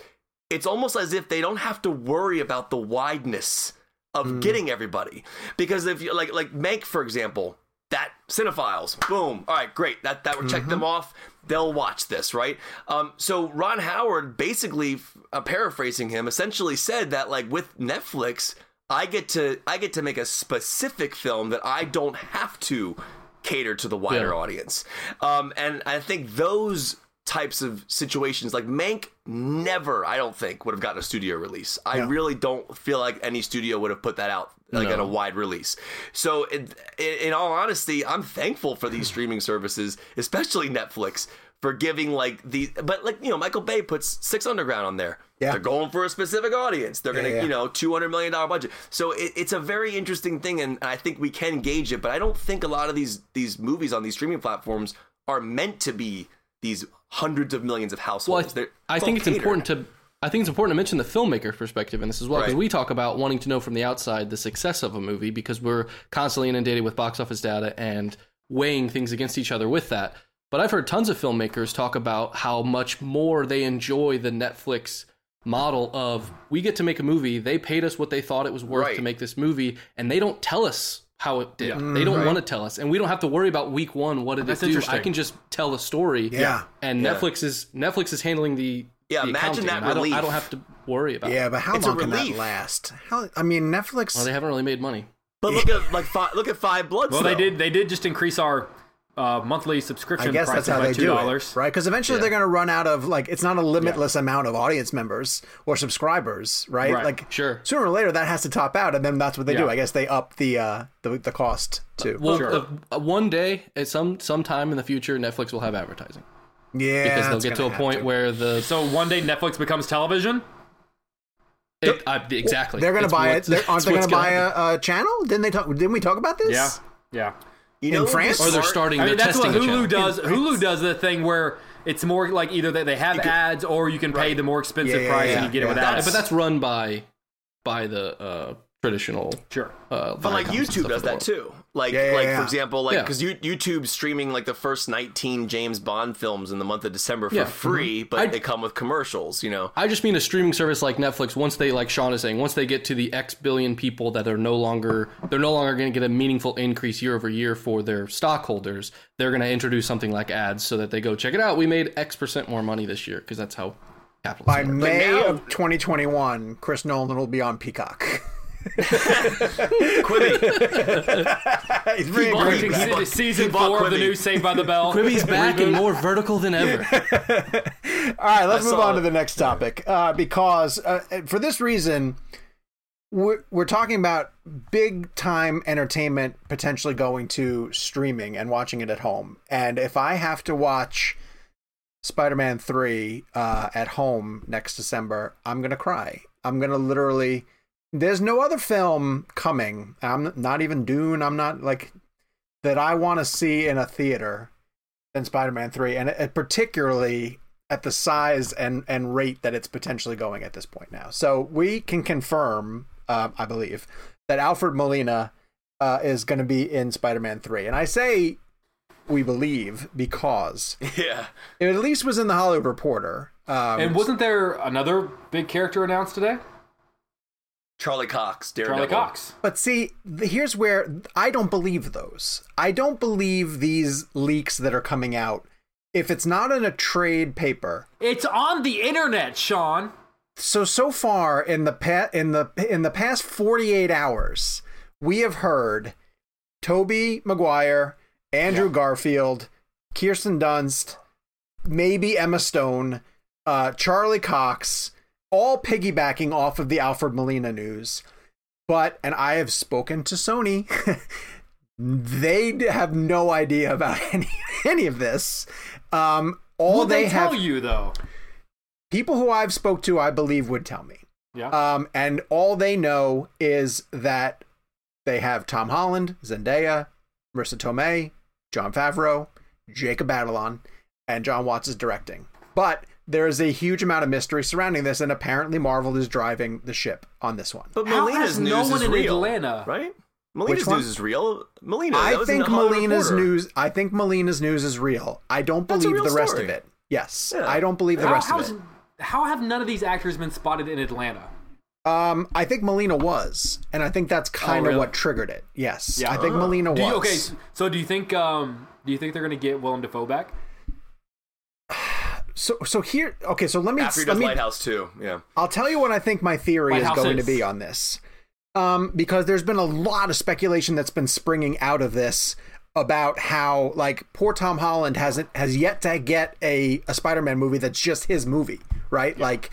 it's almost as if they don't have to worry about the wideness of Hmm. getting everybody. Because if you like like Mank, for example, that cinephiles, boom, all right, great. That that would check Mm-hmm. them off. They'll watch this, right? Um, so Ron Howard basically, uh, paraphrasing him, essentially said that like with Netflix, I get to I get to make a specific film that I don't have to cater to the wider Yeah. audience. Um, and I think those types of situations, like Mank, never, I don't think, would have gotten a studio release. I Yeah. really don't feel like any studio would have put that out like No. in a wide release. So, in, in all honesty, I'm thankful for these streaming services, especially Netflix, for giving like the. But like you know, Michael Bay puts Six Underground on there. Yeah. They're going for a specific audience. They're gonna, Yeah, yeah. you know, two hundred million dollar budget. So it, it's a very interesting thing, and I think we can gauge it. But I don't think a lot of these these movies on these streaming platforms are meant to be these hundreds of millions of Well, households. I, They're- I think it's catered. important to. I think it's important to mention the filmmaker perspective in this as well, because Right. we talk about wanting to know from the outside the success of a movie because we're constantly inundated with box office data and weighing things against each other with that. But I've heard tons of filmmakers talk about how much more they enjoy the Netflix model of we get to make a movie, they paid us what they thought it was worth Right. to make this movie, and they don't tell us how it did. Yeah. They don't mm-hmm. want to tell us, and we don't have to worry about week one what did That's it do. I can just tell the story. Yeah. And Yeah. Netflix is Netflix is handling the Yeah, the imagine that and I don't, I don't have to worry about. Yeah, it. but how It's a long can that last? How? I mean, Netflix. Well, they haven't really made money. But look at like five, look at Five Bloods. Well, they did. They did just increase our uh, monthly I subscription guess that's how by they two do dollars. it, right? Because eventually Yeah. they're going to run out of like it's not a limitless amount of audience members or subscribers, right? Right. Like Sure. sooner or later that has to top out, and then that's what they do. I guess they up the uh the, the cost too. Well, Sure. uh, uh, one day, at some sometime in the future, Netflix will have advertising yeah, because they'll it's get to a point to. where the So one day Netflix becomes television. it, uh, exactly they're going to buy it. They're, aren't they going to buy a, a channel? Didn't they talk? Didn't we talk about this? Yeah, yeah. You in know, what would be France? Or they're starting. I they're mean, that's what testing a Hulu channel. does. Hulu does the thing where it's more like either they, they have ads or you can pay Right. the more expensive Yeah, yeah, price yeah, and you get yeah. it without That's- it. but that's run by by the uh, traditional. Sure. Uh, But like YouTube does that too. Like, Yeah, yeah, like yeah. for example, like Yeah. because you YouTube streaming like the first 19 James Bond films in the month of December for Yeah. free, but I- they come with commercials. You know, I just mean a streaming service like Netflix. Once they, like Sean is saying, once they get to the X billion people that are no longer, they're no longer going to get a meaningful increase year over year for their stockholders. They're going to introduce something like ads so that they go check it out. We made X percent more money this year because that's how By works. May now- of 2021, Chris Nolan will be on Peacock. Quibi. He's bringing bought- Quibi he back. season he bought four of the new Saved by the Bell. Quibi's back and more vertical than ever. All right, let's I move saw on to the next topic uh, because uh, for this reason, we're, we're talking about big time entertainment potentially going to streaming and watching it at home. And if I have to watch Spider Man 3 uh, at home next December, I'm going to cry. I'm going to literally. There's no other film coming. I'm not even Dune. I'm not like that I want to see in a theater than Spider-Man 3 and it, particularly at the size and and rate that it's potentially going at this point now. So we can confirm uh, I believe that Alfred Molina uh, is going to be in Spider-Man 3. And I say we believe because yeah. it at least was in the Hollywood Reporter. Um, And wasn't there another big character announced today? Charlie Cox, Daredevil. Charlie Cox. But see, th- here's where I don't believe those. I don't believe these leaks that are coming out. If it's not in a trade paper, It's on the internet, Sean. so so far in the pa- in the in the past 48 hours we have heard tobey maguire andrew garfield kirsten dunst maybe emma stone uh, charlie cox all piggybacking off of the alfred molina news but and i have spoken to sony they have no idea about any any of this um all they, they tell you though? people who I've spoke to, I believe, would tell me. Yeah. Um, and all they know is that they have Tom Holland, Zendaya, Marisa Tomei, Jon Favreau, Jacob Batalon, and Jon Watts is directing. But there is a huge amount of mystery surrounding this, and apparently Marvel is driving the ship on this one. But How Molina's has news no is one in real, Atlanta- right? Molina's news is real. Molina. I think the Molina's Reporter. news. I think Molina's news is real. I don't That's believe real the rest story. of it. Yes, Yeah. I don't believe the How, rest of it. how have none of these actors been spotted in Atlanta? Um, I think Molina was, and I think that's kind of really? what triggered it. Yes, Yeah. I think Molina was. Do you, okay, so do you think um do you think they're gonna get Willem Dafoe back? So, so here, okay, so let me After he let does me. Lighthouse too. Yeah. I'll tell you what I think my theory is Lighthouse going to be on this, um, because there's been a lot of speculation that's been springing out of this about how like poor Tom Holland hasn't has yet to get a a Spider-Man movie that's just his movie, right? Like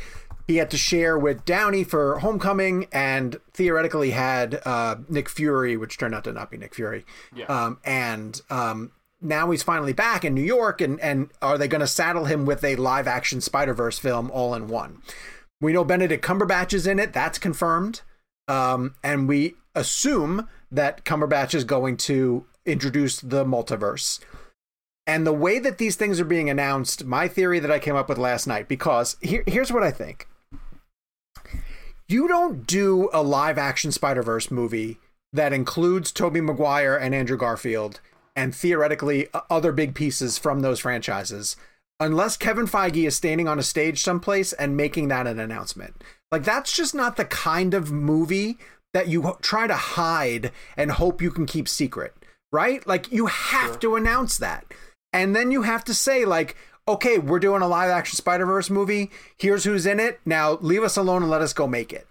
he had to share with Downey for Homecoming, and theoretically had uh, Nick Fury, which turned out to not be Nick Fury. Yeah. Um, and um, now he's finally back in New York, and and are they going to saddle him with a live action Spider Verse film all in one? We know Benedict Cumberbatch is in it. That's confirmed. Um, and we assume that Cumberbatch is going to introduce the multiverse. And the way that these things are being announced, my theory that I came up with last night, because here, here's what I think. You don't do a live action Spider Verse movie that includes Tobey Maguire and Andrew Garfield and theoretically uh, other big pieces from those franchises unless Kevin Feige is standing on a stage someplace and making that an announcement. Like that's just not the kind of movie that you try to hide and hope you can keep secret, right? Like you have to announce that. And then you have to say like, "Okay, we're doing a live action Spider-Verse movie. Here's who's in it. Now leave us alone and let us go make it."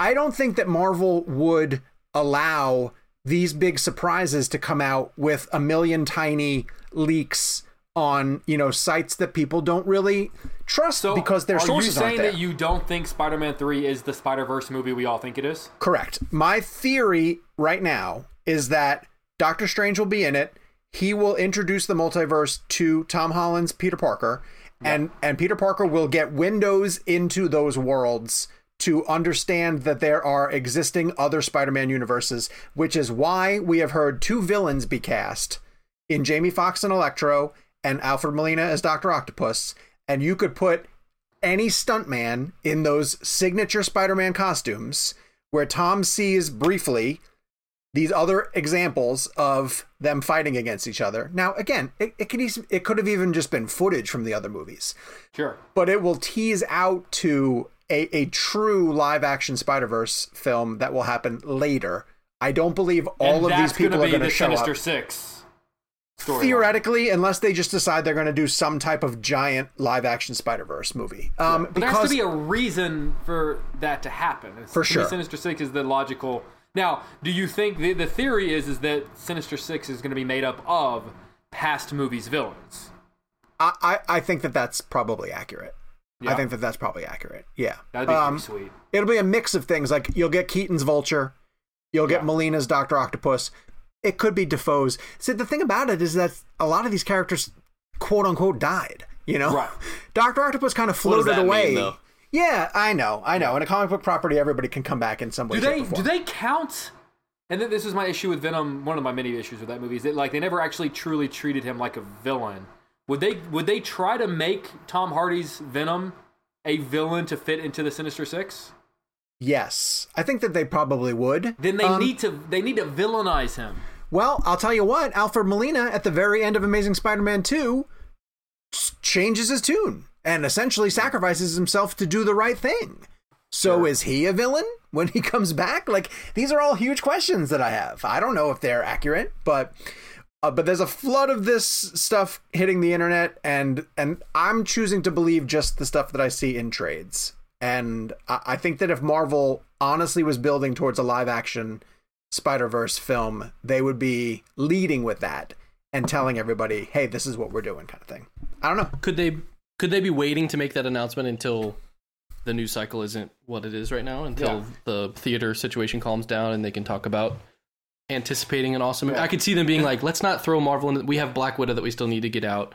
I don't think that Marvel would allow these big surprises to come out with a million tiny leaks on you know sites that people don't really trust So because their are sources you saying that you don't think Spider-Man 3 is the Spider-Verse movie we all think it is? Correct. My theory right now is that Doctor Strange will be in it. He will introduce the multiverse to Tom Holland's Peter Parker, and and Peter Parker will get windows into those worlds to understand that there are existing other Spider-Man universes, which is why we have heard two villains be cast in Jamie Foxx and Electro and Alfred Molina as Doctor Octopus, and you could put any stuntman in those signature Spider-Man costumes where Tom sees briefly these other examples of them fighting against each other. Now, again, it, it could it could have even just been footage from the other movies, Sure. but it will tease out to a, a true live action Spider Verse film that will happen later. I don't believe all and of these people are going to show Sinister up. Six. Theoretically, unless they just decide they're going to do some type of giant live action Spider Verse movie, um, But there has to be a reason for that to happen. It's- For me, sure. Sinister Six is the logical. Now, do you think the, the theory is is that Sinister Six is going to be made up of past movies villains? I, I, I think that that's probably accurate. I think that that's probably accurate. Yeah, That'd be Um, pretty sweet. It'll be a mix of things. Like you'll get Keaton's Vulture, you'll get Yeah. Molina's Doctor Octopus. It could be Dafoe's. See, the thing about it is that a lot of these characters, quote unquote, died. You know, Right. Doctor Octopus kind of What does floated that mean, away. though? yeah, I know, I know. In a comic book property, everybody can come back in some way. Do they do they count? And th- this is my issue with Venom. One of my many issues with that movie is that like they never actually truly treated him like a villain. Would they would they try to make Tom Hardy's Venom a villain to fit into the Sinister Six? Yes, I think that they probably would. Then they Um, need to they need to villainize him. Well, I'll tell you what, Alfred Molina at the very end of Amazing Spider-Man 2 changes his tune and essentially sacrifices himself to do the right thing. So is he a villain when he comes back? Like these are all huge questions that I have. I don't know if they're accurate, but uh, but there's a flood of this stuff hitting the internet and and I'm choosing to believe just the stuff that I see in trades. And I, I think that if Marvel honestly was building towards a live action Spider Verse film, they would be leading with that and telling everybody, "Hey, this is what we're doing," kind of thing. I don't know. Could they could they be waiting to make that announcement until the news cycle isn't what it is right now? Until Yeah. the theater situation calms down and they can talk about anticipating an awesome. I could see them being like, "Let's not throw Marvel in. We have Black Widow that we still need to get out.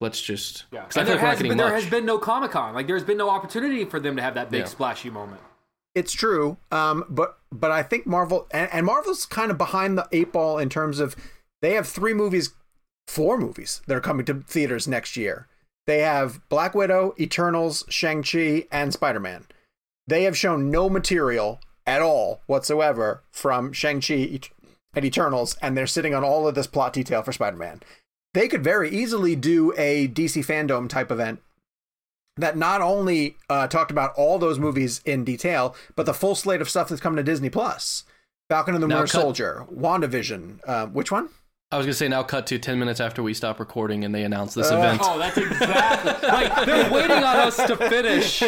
Let's just." Yeah, 'cause I and feel there, like has, been, there much. has been no Comic Con. Like there's been no opportunity for them to have that big Yeah. splashy moment. It's true, um, but but I think Marvel and, and Marvel's kind of behind the eight ball in terms of they have three movies, four movies that are coming to theaters next year. They have Black Widow, Eternals, Shang Chi, and Spider Man. They have shown no material at all whatsoever from Shang Chi and Eternals, and they're sitting on all of this plot detail for Spider Man. They could very easily do a DC FanDome type event that not only uh, talked about all those movies in detail, but the full slate of stuff that's coming to Disney Plus. Falcon and the Now Winter cut- Soldier, WandaVision. Uh, which one? I was gonna say now cut to ten minutes after we stop recording and they announce this Uh, event. Oh, that's exactly like they're waiting on us to finish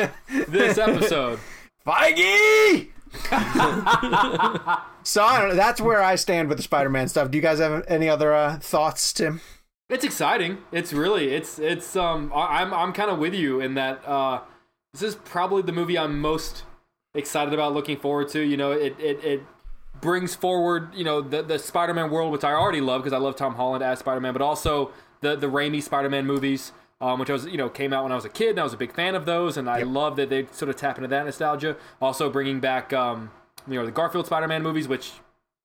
this episode. Feige! so I don't know. That's where I stand with the Spider-Man stuff. Do you guys have any other uh, thoughts, Tim? It's exciting. It's really it's it's um I- I'm I'm kind of with you in that uh this is probably the movie I'm most excited about looking forward to. You know, it it it brings forward, you know, the the Spider-Man world which I already love because I love Tom Holland as Spider-Man, but also the the Raimi Spider-Man movies. Um, which I was, you know, came out when I was a kid, and I was a big fan of those, and I love that they sort of tap into that nostalgia. Also, bringing back, um, you know, the Garfield Spider-Man movies, which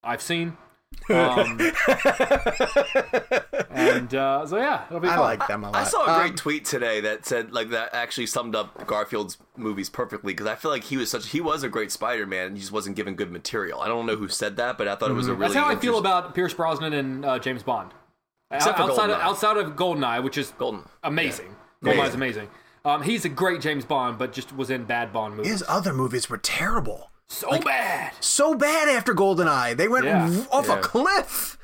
I've seen, um, and uh, so yeah, it'll be I fun. like them a lot. I saw a great Um, tweet today that said like that actually summed up Garfield's movies perfectly because I feel like he was such he was a great Spider-Man. And he just wasn't given good material. I don't know who said that, but I thought it was a really That's how I feel about Pierce Brosnan and uh, James Bond. Except for outside of GoldenEye. outside of Goldeneye, which is Golden. amazing. Yeah. is amazing. Um, he's a great James Bond, but just was in bad Bond movies. His other movies were terrible. So bad. So bad after GoldenEye. They went Yeah. off a cliff.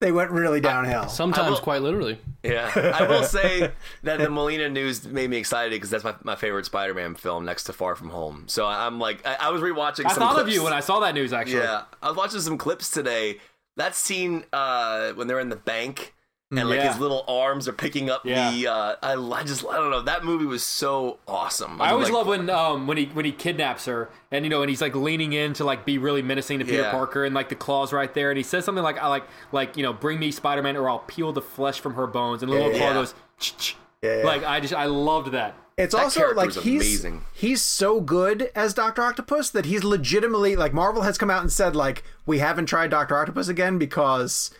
They went really downhill. Sometimes will- quite literally. Yeah, I will say that the Molina news made me excited because that's my, my favorite Spider-Man film next to Far From Home. So I'm like, I, I was rewatching. I some thought of you when I saw that news. Actually, Yeah, I was watching some clips today. That scene uh, when they're in the bank and like Yeah. his little arms are picking up Yeah. the. Uh, I, I just I don't know. That movie was so awesome. I was always like, love when um when he when he kidnaps her and you know and he's like leaning in to like be really menacing to Peter Yeah. Parker and like the claws right there and he says something like I like like you know bring me Spider Man or I'll peel the flesh from her bones and the little Yeah, claw yeah. goes Yeah, yeah. like I just I loved that. It's That also like he's amazing. he's so good as Doctor Octopus that he's legitimately like Marvel has come out and said like we haven't tried Doctor Octopus again because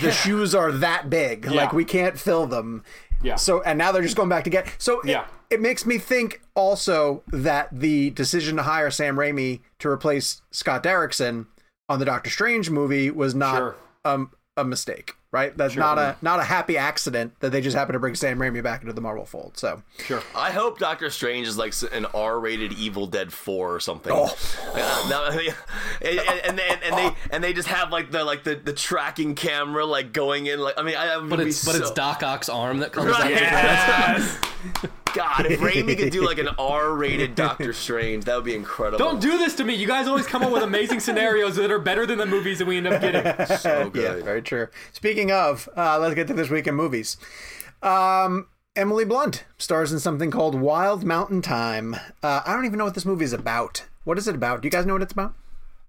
the shoes are that big. Like we can't fill them. Yeah. So and now they're just going back to get. So it- Yeah. it, makes me think also that the decision to hire Sam Raimi to replace Scott Derrickson on the Doctor Strange movie was not Sure. um, a mistake, right? That's not a not a happy accident that they just happen to bring Sam Raimi back into the Marvel fold. So Sure. I hope Doctor Strange is like an R-rated Evil Dead Four or something. Oh. Uh, no, I mean, and, and, and, they, and they and they just have like the like the, the tracking camera like going in like I mean I, I But be it's but it's Doc Ock's arm that comes Right, out. yes. God, if Raimi could do like an R-rated Doctor Strange, that would be incredible. Don't do this to me. You guys always come up with amazing scenarios that are better than the movies that we end up getting. so good. yeah, very true. Speaking of, uh, let's get to this week in movies. Um, Emily Blunt stars in something called Wild Mountain Time. Uh, I don't even know what this movie is about. What is it about? Do you guys know what it's about?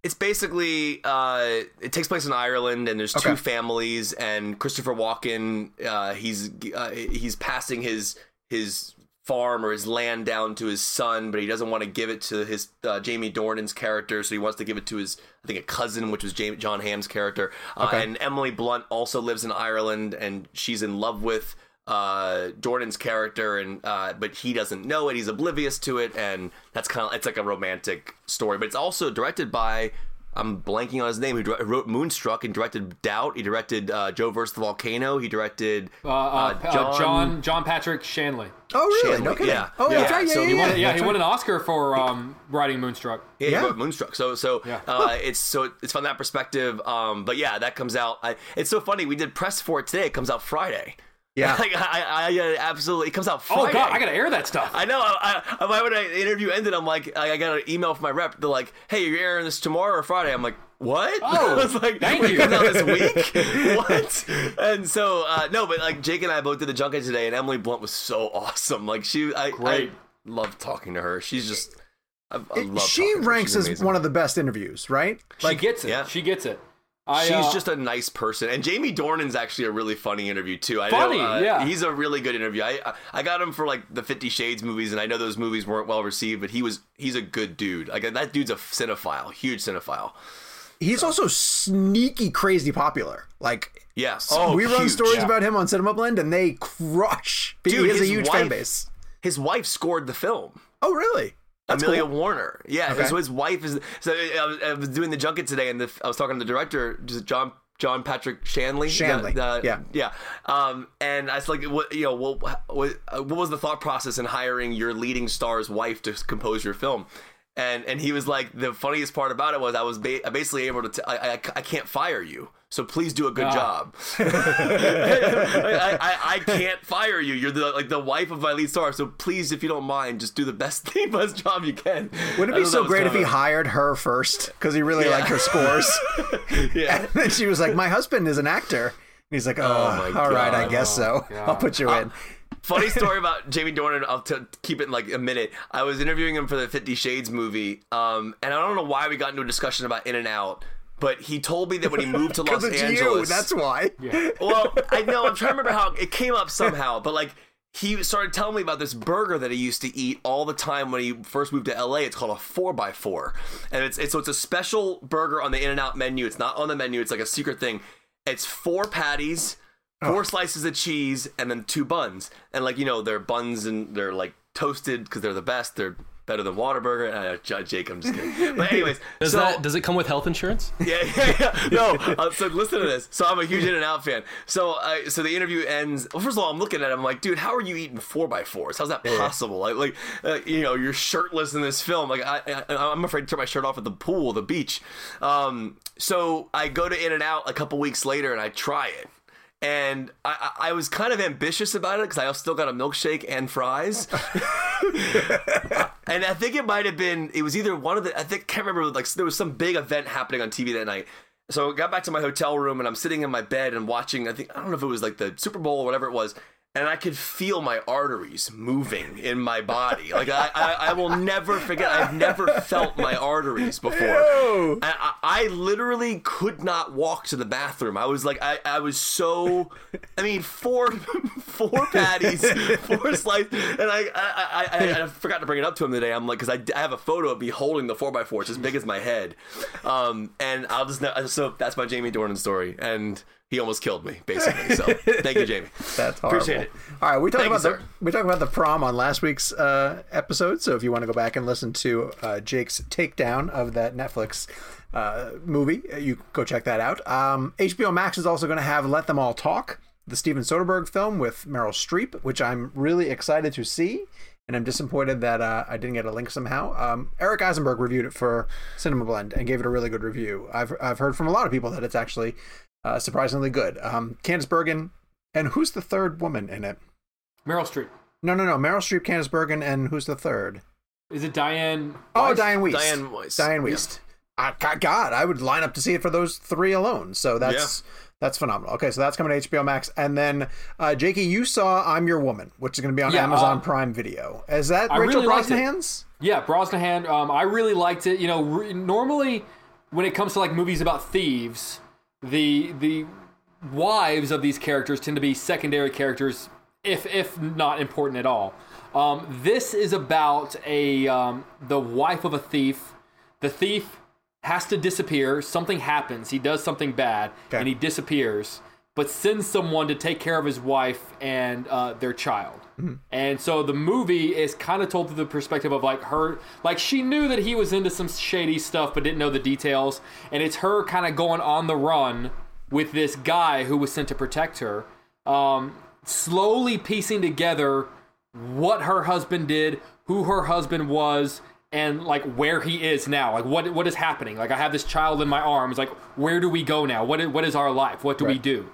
It's basically uh, it takes place in Ireland, and there's two families, and Christopher Walken uh, he's uh, he's passing his his farm or his land down to his son, but he doesn't want to give it to his uh, Jamie Dornan's character, so he wants to give it to his I think a cousin, which was Jamie, John Hamm's character. Uh, Okay. And Emily Blunt also lives in Ireland, and she's in love with uh Dornan's character and uh but he doesn't know it he's oblivious to it and that's kind of it's like a romantic story but it's also directed by I'm blanking on his name who dir- wrote Moonstruck and directed Doubt he directed uh Joe vs the Volcano he directed Uh, uh, uh, John John Patrick Shanley. Oh, really? Shanley, no kidding. yeah. Oh, Yeah, that's right. Yeah, so yeah, he won- Yeah, he won an Oscar for um, writing Moonstruck. Yeah, Yeah. wrote Moonstruck. So, so Yeah. uh, it's so it's from that perspective. Um, but yeah, that comes out. I, it's so funny. We did press for it today. It comes out Friday. Yeah. like I, I, I absolutely. It comes out Friday. Oh god, I gotta air that stuff. I know. I, I, I, when the interview ended, I'm like, I, I got an email from my rep. They're like, "Hey, you're airing this tomorrow or Friday?" I'm like, "What?" Oh, I was like, thank "Wait, you." it comes out this week? what? And so, uh, no, but like Jake and I both did the junket today, and Emily Blunt was so awesome. Like she, I, Great. I love talking to her. She's just. I, I It- love she talking to her. ranks She's as one of the best interviews, right? she gets it. yeah. She gets it. I, She's uh, just a nice person, and Jamie Dornan's actually a really funny interview too. I Funny, know, uh, yeah. He's a really good interview. I I- I got him for like the Fifty Shades movies, and I know those movies weren't well received, but he was he's a good dude. Like that dude's a cinephile, huge cinephile. He's also sneaky, crazy popular. Like, Yes. Oh, we run huge. stories yeah. about him on Cinema Blend, and they crush. Dude, he has a his huge fan base. His wife scored the film. Oh, really? That's Amelia cool. Warner. Yeah. Okay. So his wife is. So I was, I was doing the junket today, and the, I was talking to the director, just John. John Patrick Shanley. Shanley, The- the- yeah. yeah. Um, and I was like, what, you know, what, what, what was the thought process in hiring your leading star's wife to compose your film? And and he was like, the funniest part about it was I was ba- basically able to, t- I, I, I can't fire you. So please do a good Ah. job. I, I, I can't fire you. You're the like the wife of my lead star. So please, if you don't mind, just do the best thing, best job you can. Wouldn't it be so great if he of- hired her first because he really Yeah. liked her scores? Yeah. and then she was like, "My husband is an actor." And he's like, "Oh, my all right, I God. guess so. I'll put you in." Funny story about Jamie Dornan. I'll t- keep it in like a minute. I was interviewing him for the Fifty Shades movie, um, and I don't know why we got into a discussion about In and Out. But he told me that when he moved to Los Angeles, you. That's why. well, I know. I'm trying to remember how it came up somehow, but like he started telling me about this burger that he used to eat all the time when he first moved to LA. It's called a four x four, and it's, it's so it's a special burger on the In and Out menu. It's not on the menu. It's like a secret thing. It's four patties, oh. four slices of cheese, and then two buns. And like you know, they're buns and they're like toasted because they're the best. They're better than Whataburger. Uh, J- Jake, I'm just kidding. But anyways, Does so, that does it come with health insurance? yeah, yeah, yeah. No, uh, so listen to this. So I'm a huge In and Out fan. So, uh, so the interview ends. Well, first of all, I'm looking at him I'm like, dude, how are you eating four by fours? How's that possible? Like, like, uh, you know, you're shirtless in this film. Like, I, I, I'm afraid to take my shirt off at the pool, the beach. Um, so I go to In and Out a couple weeks later and I try it. And I, I was kind of ambitious about it because I still got a milkshake and fries. and I think it might have been it was either one of the I think can't remember like there was some big event happening on TV that night. So I got back to my hotel room and I'm sitting in my bed and watching I think I don't know if it was like the Super Bowl or whatever it was. And I could feel my arteries moving in my body. Like I, I, I will never forget. I've never felt my arteries before. I, I, I literally could not walk to the bathroom. I was like, I, I was so, I mean, four, four patties, four slices, and I, I, I, I, I forgot to bring it up to him today. I'm like, because I, I have a photo of me holding the four by four. It's as big as my head, um, and I'll just, ne- so that's my Jamie Dornan story, and he almost killed me, basically. So thank you, Jamie. That's horrible. Appreciate it. All right, we talked Thank you, about the sir. we talked about the prom on last week's uh, episode. So if you want to go back and listen to uh, Jake's takedown of that Netflix uh, movie, uh, you go check that out. Um, HBO Max is also going to have Let Them All Talk, the Steven Soderbergh film with Meryl Streep, which I'm really excited to see. And I'm disappointed that uh, I didn't get a link somehow. Um, Eric Eisenberg reviewed it for Cinema Blend and gave it a really good review. I've I've heard from a lot of people that it's actually uh, surprisingly good. Um, Candice Bergen, and who's the third woman in it? Meryl Streep. No, no, no. Meryl Streep, Candice Bergen, and who's the third? Is it Diane? Oh, Weiss? Diane Weiss. Diane Weiss. Diane Yeah. I, God, God, I would line up to see it for those three alone. So that's that's phenomenal. Okay, so that's coming to HBO Max, and then uh, Jakey, you saw I'm Your Woman, which is going to be on Yeah, Amazon um, Prime Video. Is that I Rachel really. Brosnahan's? Yeah, Brosnahan. Um, I really liked it. You know, re- normally when it comes to like movies about thieves, the the wives of these characters tend to be secondary characters, if if not important at all. Um, this is about a um, the wife of a thief. The thief has to disappear. Something happens. He does something bad, Okay. and he disappears. But sends someone to take care of his wife and uh, their child. And so the movie is kind of told through the perspective of like her, like she knew that he was into some shady stuff, but didn't know the details. And it's her kind of going on the run with this guy who was sent to protect her, um, slowly piecing together what her husband did, who her husband was, and like where he is now. Like what what is happening? Like I have this child in my arms. Like where do we go now? What is, what is our life? What do we do?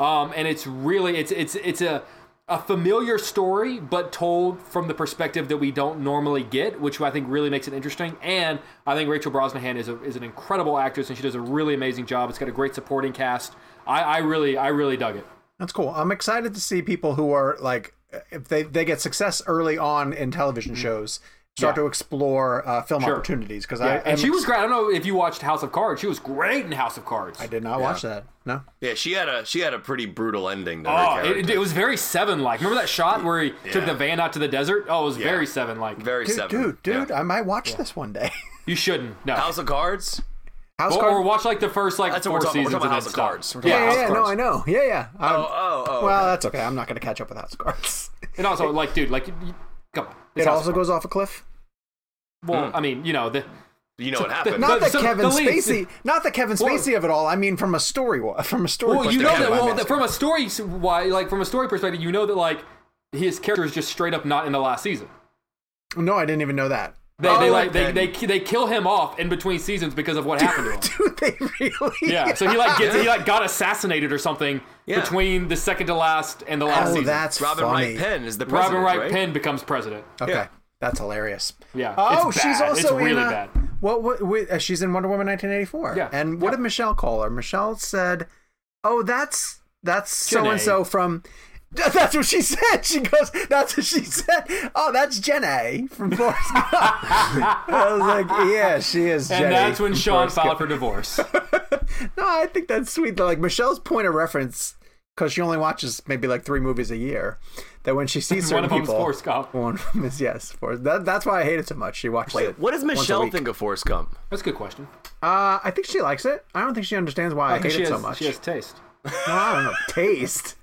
Um, and it's really it's it's it's a a familiar story, but told from the perspective that we don't normally get, which I think really makes it interesting. And I think Rachel Brosnahan is a, is an incredible actress, and she does a really amazing job. It's got a great supporting cast. I, I really I really dug it. That's cool. I'm excited to see people who are like, if they, they get success early on in television shows, start Yeah. to explore uh, film Sure. opportunities. Because Yeah, I and she was great. I don't know if you watched House of Cards. She was great in House of Cards. I did not watch that. No. Yeah, she had a she had a pretty brutal ending. To Oh, her it, it was very Seven like. Remember that shot where he took the van out to the desert? Oh, it was Yeah. very Seven like. very Dude, seven. dude, dude, Yeah. I might watch this one day. You shouldn't. No. House of Cards. House or, Card- or watch like the first like That's four we're we're seasons talking and about then House of. Cards. We're yeah, yeah, yeah, of no, I know. Yeah, yeah. I'm- Oh, oh, oh. well, okay. that's okay. I'm not going to catch up with House of Cards. And also, like, dude, like, you, you- come on. It's It also of goes off a cliff. Cards. Well, hmm. I mean, you know, the you know what happened. Not The- the, so Kevin the leads- Spacey, not the Kevin Well- Spacey of it all. I mean, from a story, from a story. well, you know that. Well, asking. from a story, why, like, from a story perspective, you know that like his character is just straight up not in the last season. no, I didn't even know that. They, Oh, they like they, they they kill him off in between seasons because of what happened to him. Dude, they really? Yeah, so he like gets he like got assassinated or something Yeah. between the second to last and the last Oh, season. that's Robin funny. Wright Penn is the Robin Wright right? Penn becomes president. Okay, Yeah. that's hilarious. Yeah. Oh, it's she's bad. also it's really in. Uh, bad. What? What? wait, uh, she's in Wonder Woman 1984. Yeah. And what Yeah. did Michelle call her? Michelle said, "Oh, that's that's so and so from." That's what she said. She goes, "That's what she said." Oh, that's Jenna from Forrest Gump. I was like, "Yeah, she is." And Jenny that's when Sean Forrest filed Gump. for divorce. No, I think that's sweet. Though, like Michelle's point of reference, because she only watches maybe like three movies a year. That when she sees certain One of them's people, Forrest Gump. One of them is yes, Forrest. That, that's why I hate it so much. She watches it. What does Michelle think of Forrest Gump? That's a good question. Uh, I think she likes it. I don't think she understands why I, I hate it has, so much. she has taste. No, I don't know. Taste.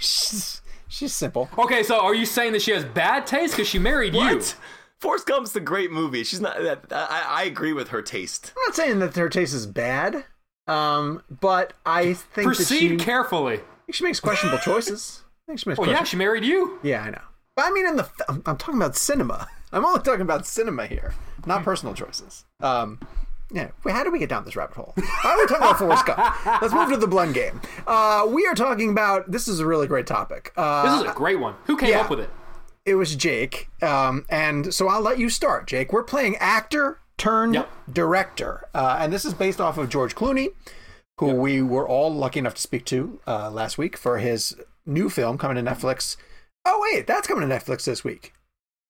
She's, she's simple. Okay, so are you saying that she has bad taste because she married you? What? Forrest Gump's a great movie. She's not. That, I, I agree with her taste. I'm not saying that her taste is bad, um, but I think that Proceed she, carefully. I think she makes questionable choices. I think she makes Well, yeah, questionable- she married you. Yeah, I know. But I mean, in the I'm, I'm talking about cinema. I'm only talking about cinema here, not personal choices. Um, yeah. How did we get down this rabbit hole? Why are we talking about Forrest Gump? Let's move to the blend game. Uh, we are talking about. This is a really great topic. Uh, This is a great one. Who came yeah. up with it? it was Jake, um, and so I'll let you start, Jake. We're playing actor turned Yep. director, uh, and this is based off of George Clooney, who we were all lucky enough to speak to uh, last week for his new film coming to Netflix. Oh wait, that's coming to Netflix this week,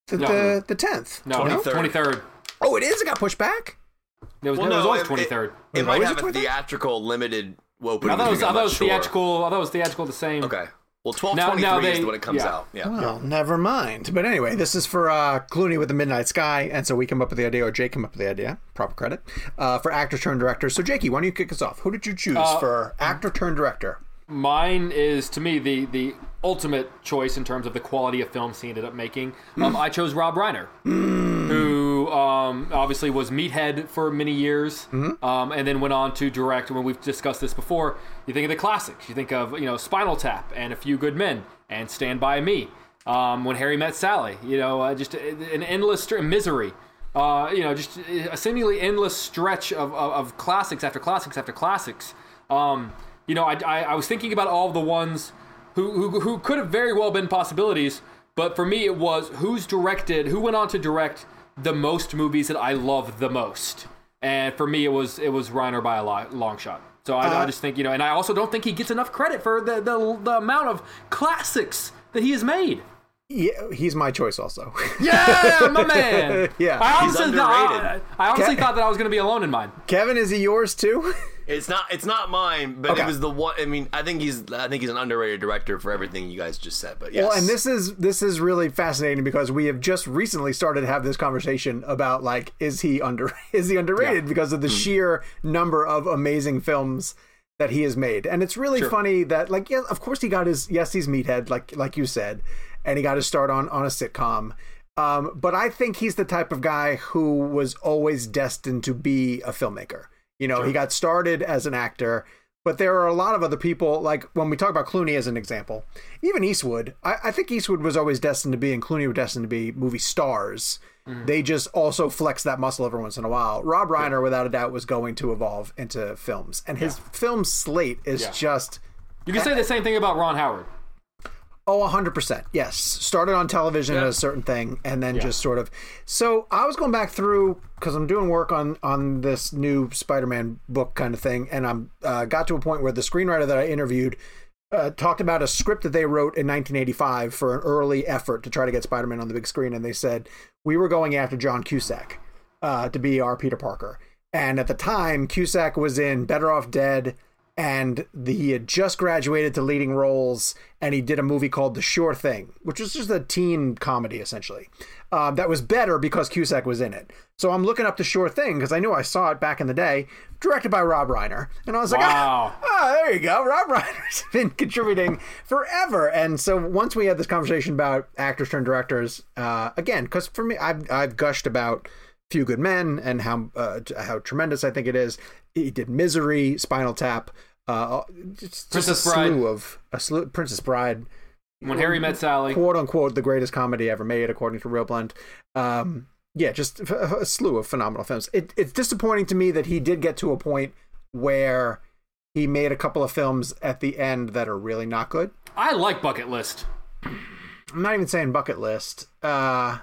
the No. the, the tenth. No, 23rd. twenty third. Oh, it is. It got pushed back. It was, Well, it was always it- twenty third. It, it might always have the a theatrical limited opening. I thought it was, I thought it was sure. theatrical. I thought it was theatrical the same. Okay. Well, twelve Now- now three is they- when it comes yeah. out. Yeah. Well, never mind. But anyway, this is for uh, Clooney with the Midnight Sky, and so we came up with the idea, or Jake came up with the idea. Proper credit uh, for actor turned director. So, Jakey, why don't you kick us off? Who did you choose Uh, for actor turned director? Mine is to me the the ultimate choice in terms of the quality of films he ended up making. Um, I chose Rob Reiner, who um, obviously was Meathead for many years, um, and then went on to direct. When we've discussed this before, you think of the classics. You think of you know Spinal Tap and A Few Good Men and Stand by Me. Um, when Harry Met Sally, you know, uh, just an endless str- misery. Uh, you know, just a seemingly endless stretch of, of, of classics after classics after classics. Um, you know, I, I, I was thinking about all the ones who, who, who could have very well been possibilities, but for me it was who's directed, who went on to direct the most movies that I love the most, and for me it was it was Reiner by a lo- long shot. So I, I uh-huh. just think you know, and I also don't think he gets enough credit for the the, the amount of classics that he has made. Yeah, he's my choice also. Yeah, my man. Yeah. I He's honestly, thought, I. I honestly Ke- thought that I was going to be alone in mine. Kevin, is he yours too? It's not. It's not mine, but Okay. it was the one. I mean, I think he's. I think he's an underrated director for everything you guys just said. But yes. Well, and this is this is really fascinating because we have just recently started to have this conversation about like is he under is he underrated because of the sheer number of amazing films that he has made. And it's really funny that like yeah, of course he got his yes, he's meathead like like you said, and he got his start on on a sitcom. Um, but I think he's the type of guy who was always destined to be a filmmaker. You know, he got started as an actor, but there are a lot of other people, like when we talk about Clooney as an example, even Eastwood, I, I think Eastwood was always destined to be, and Clooney were destined to be movie stars. Mm-hmm. They just also flex that muscle every once in a while. Rob Reiner, without a doubt, was going to evolve into films, and his film slate is Yeah. just You can say the same thing about Ron Howard. Oh, 100%. Yes. Started on television Yeah. as a certain thing and then just sort of. So I was going back through because I'm doing work on on this new Spider Man book kind of thing. And I'm uh, got to a point where the screenwriter that I interviewed uh, talked about a script that they wrote in 1985 for an early effort to try to get Spider Man on the big screen. And they said, we were going after John Cusack uh, to be our Peter Parker. And at the time, Cusack was in Better Off Dead, and the, he had just graduated to leading roles, and he did a movie called The Sure Thing, which was just a teen comedy essentially. Uh, that was better because Cusack was in it. So I'm looking up The Sure Thing because I knew I saw it back in the day, directed by Rob Reiner, and I was like, Wow. ah, ah, there you go. Rob Reiner's been contributing forever, and so once we had this conversation about actors turned directors, uh, again, because for me, I've I've gushed about Few Good Men and how uh, how tremendous I think it is. He did Misery, Spinal Tap, uh, just, just a Bride. slew of a slew, Princess Bride, When Harry Met Sally. quote unquote the greatest comedy ever made, according to ReelBlend. Um, yeah, just a, a slew of phenomenal films. It, it's disappointing to me that he did get to a point where he made a couple of films at the end that are really not good. I like Bucket List. I'm not even saying bucket list. Uh,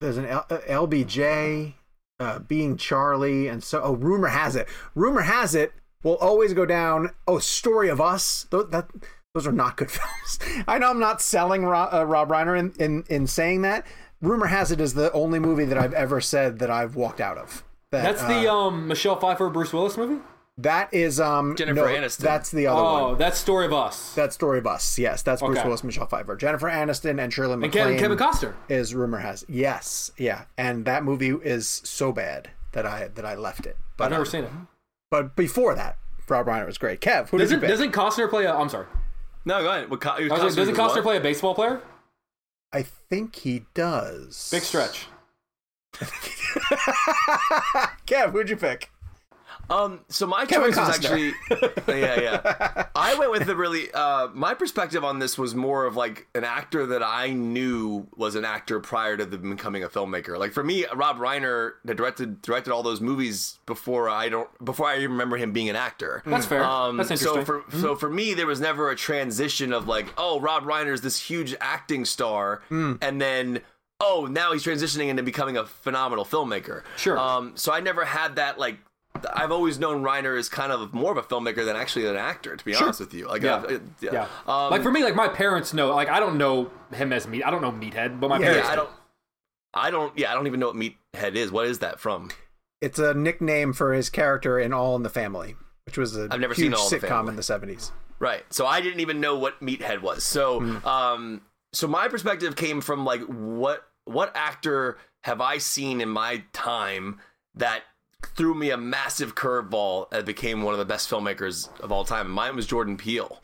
there's an L- uh, LBJ, uh, being Charlie, and so. Oh, rumor has it. Rumor has it will always go down. Oh, Story of Us. Those, that those are not good films. I know I'm not selling Rob, uh, Rob Reiner in, in in saying that. Rumor has it is the only movie that I've ever said that I've walked out of. That, That's the uh, um, Michelle Pfeiffer Bruce Willis movie. That is um Jennifer no, Aniston. That's the other Oh, one. that's Story of Us. That's Story of Us. Yes, that's Bruce Okay. Willis, Michelle Pfeiffer, Jennifer Aniston, and Shirley and MacLaine. Kevin, Kevin Costner. is rumor has yes yeah and that movie is so bad that i that i left it but I've never um, seen it. but before that rob reiner was great kev who did you Doesn't doesn't Costner play a? I'm sorry. no, go ahead. What, Co- I like, doesn't Costner Costner play a baseball player? i think he does Big stretch. kev who'd you pick Um, so my Kevin choice was actually, yeah, yeah. I went with the really. Uh, my perspective on this was more of like an actor that I knew was an actor prior to them becoming a filmmaker. Like for me, Rob Reiner that directed directed all those movies before I don't before I even remember him being an actor. That's fair. Um, That's interesting. So for so for me, there was never a transition of like, oh, Rob Reiner's this huge acting star, and then oh, now he's transitioning into becoming a phenomenal filmmaker. Sure. Um, so I never had that like. I've always known Reiner as kind of more of a filmmaker than actually an actor, to be honest with you. Like, Yeah. I've- it- Yeah. Um, like for me, like my parents know. Like I don't know him as meat. I don't know Meathead, but my Yeah, parents. yeah, I do. don't. I don't. Yeah, I don't even know what Meathead is. What is that from? it's a nickname for his character in all in the family which was a I've never huge seen All in the sitcom in the 70s Right. So I didn't even know what Meathead was. So, um, so my perspective came from like what what actor have I seen in my time that threw me a massive curveball and became one of the best filmmakers of all time. And mine was Jordan Peele.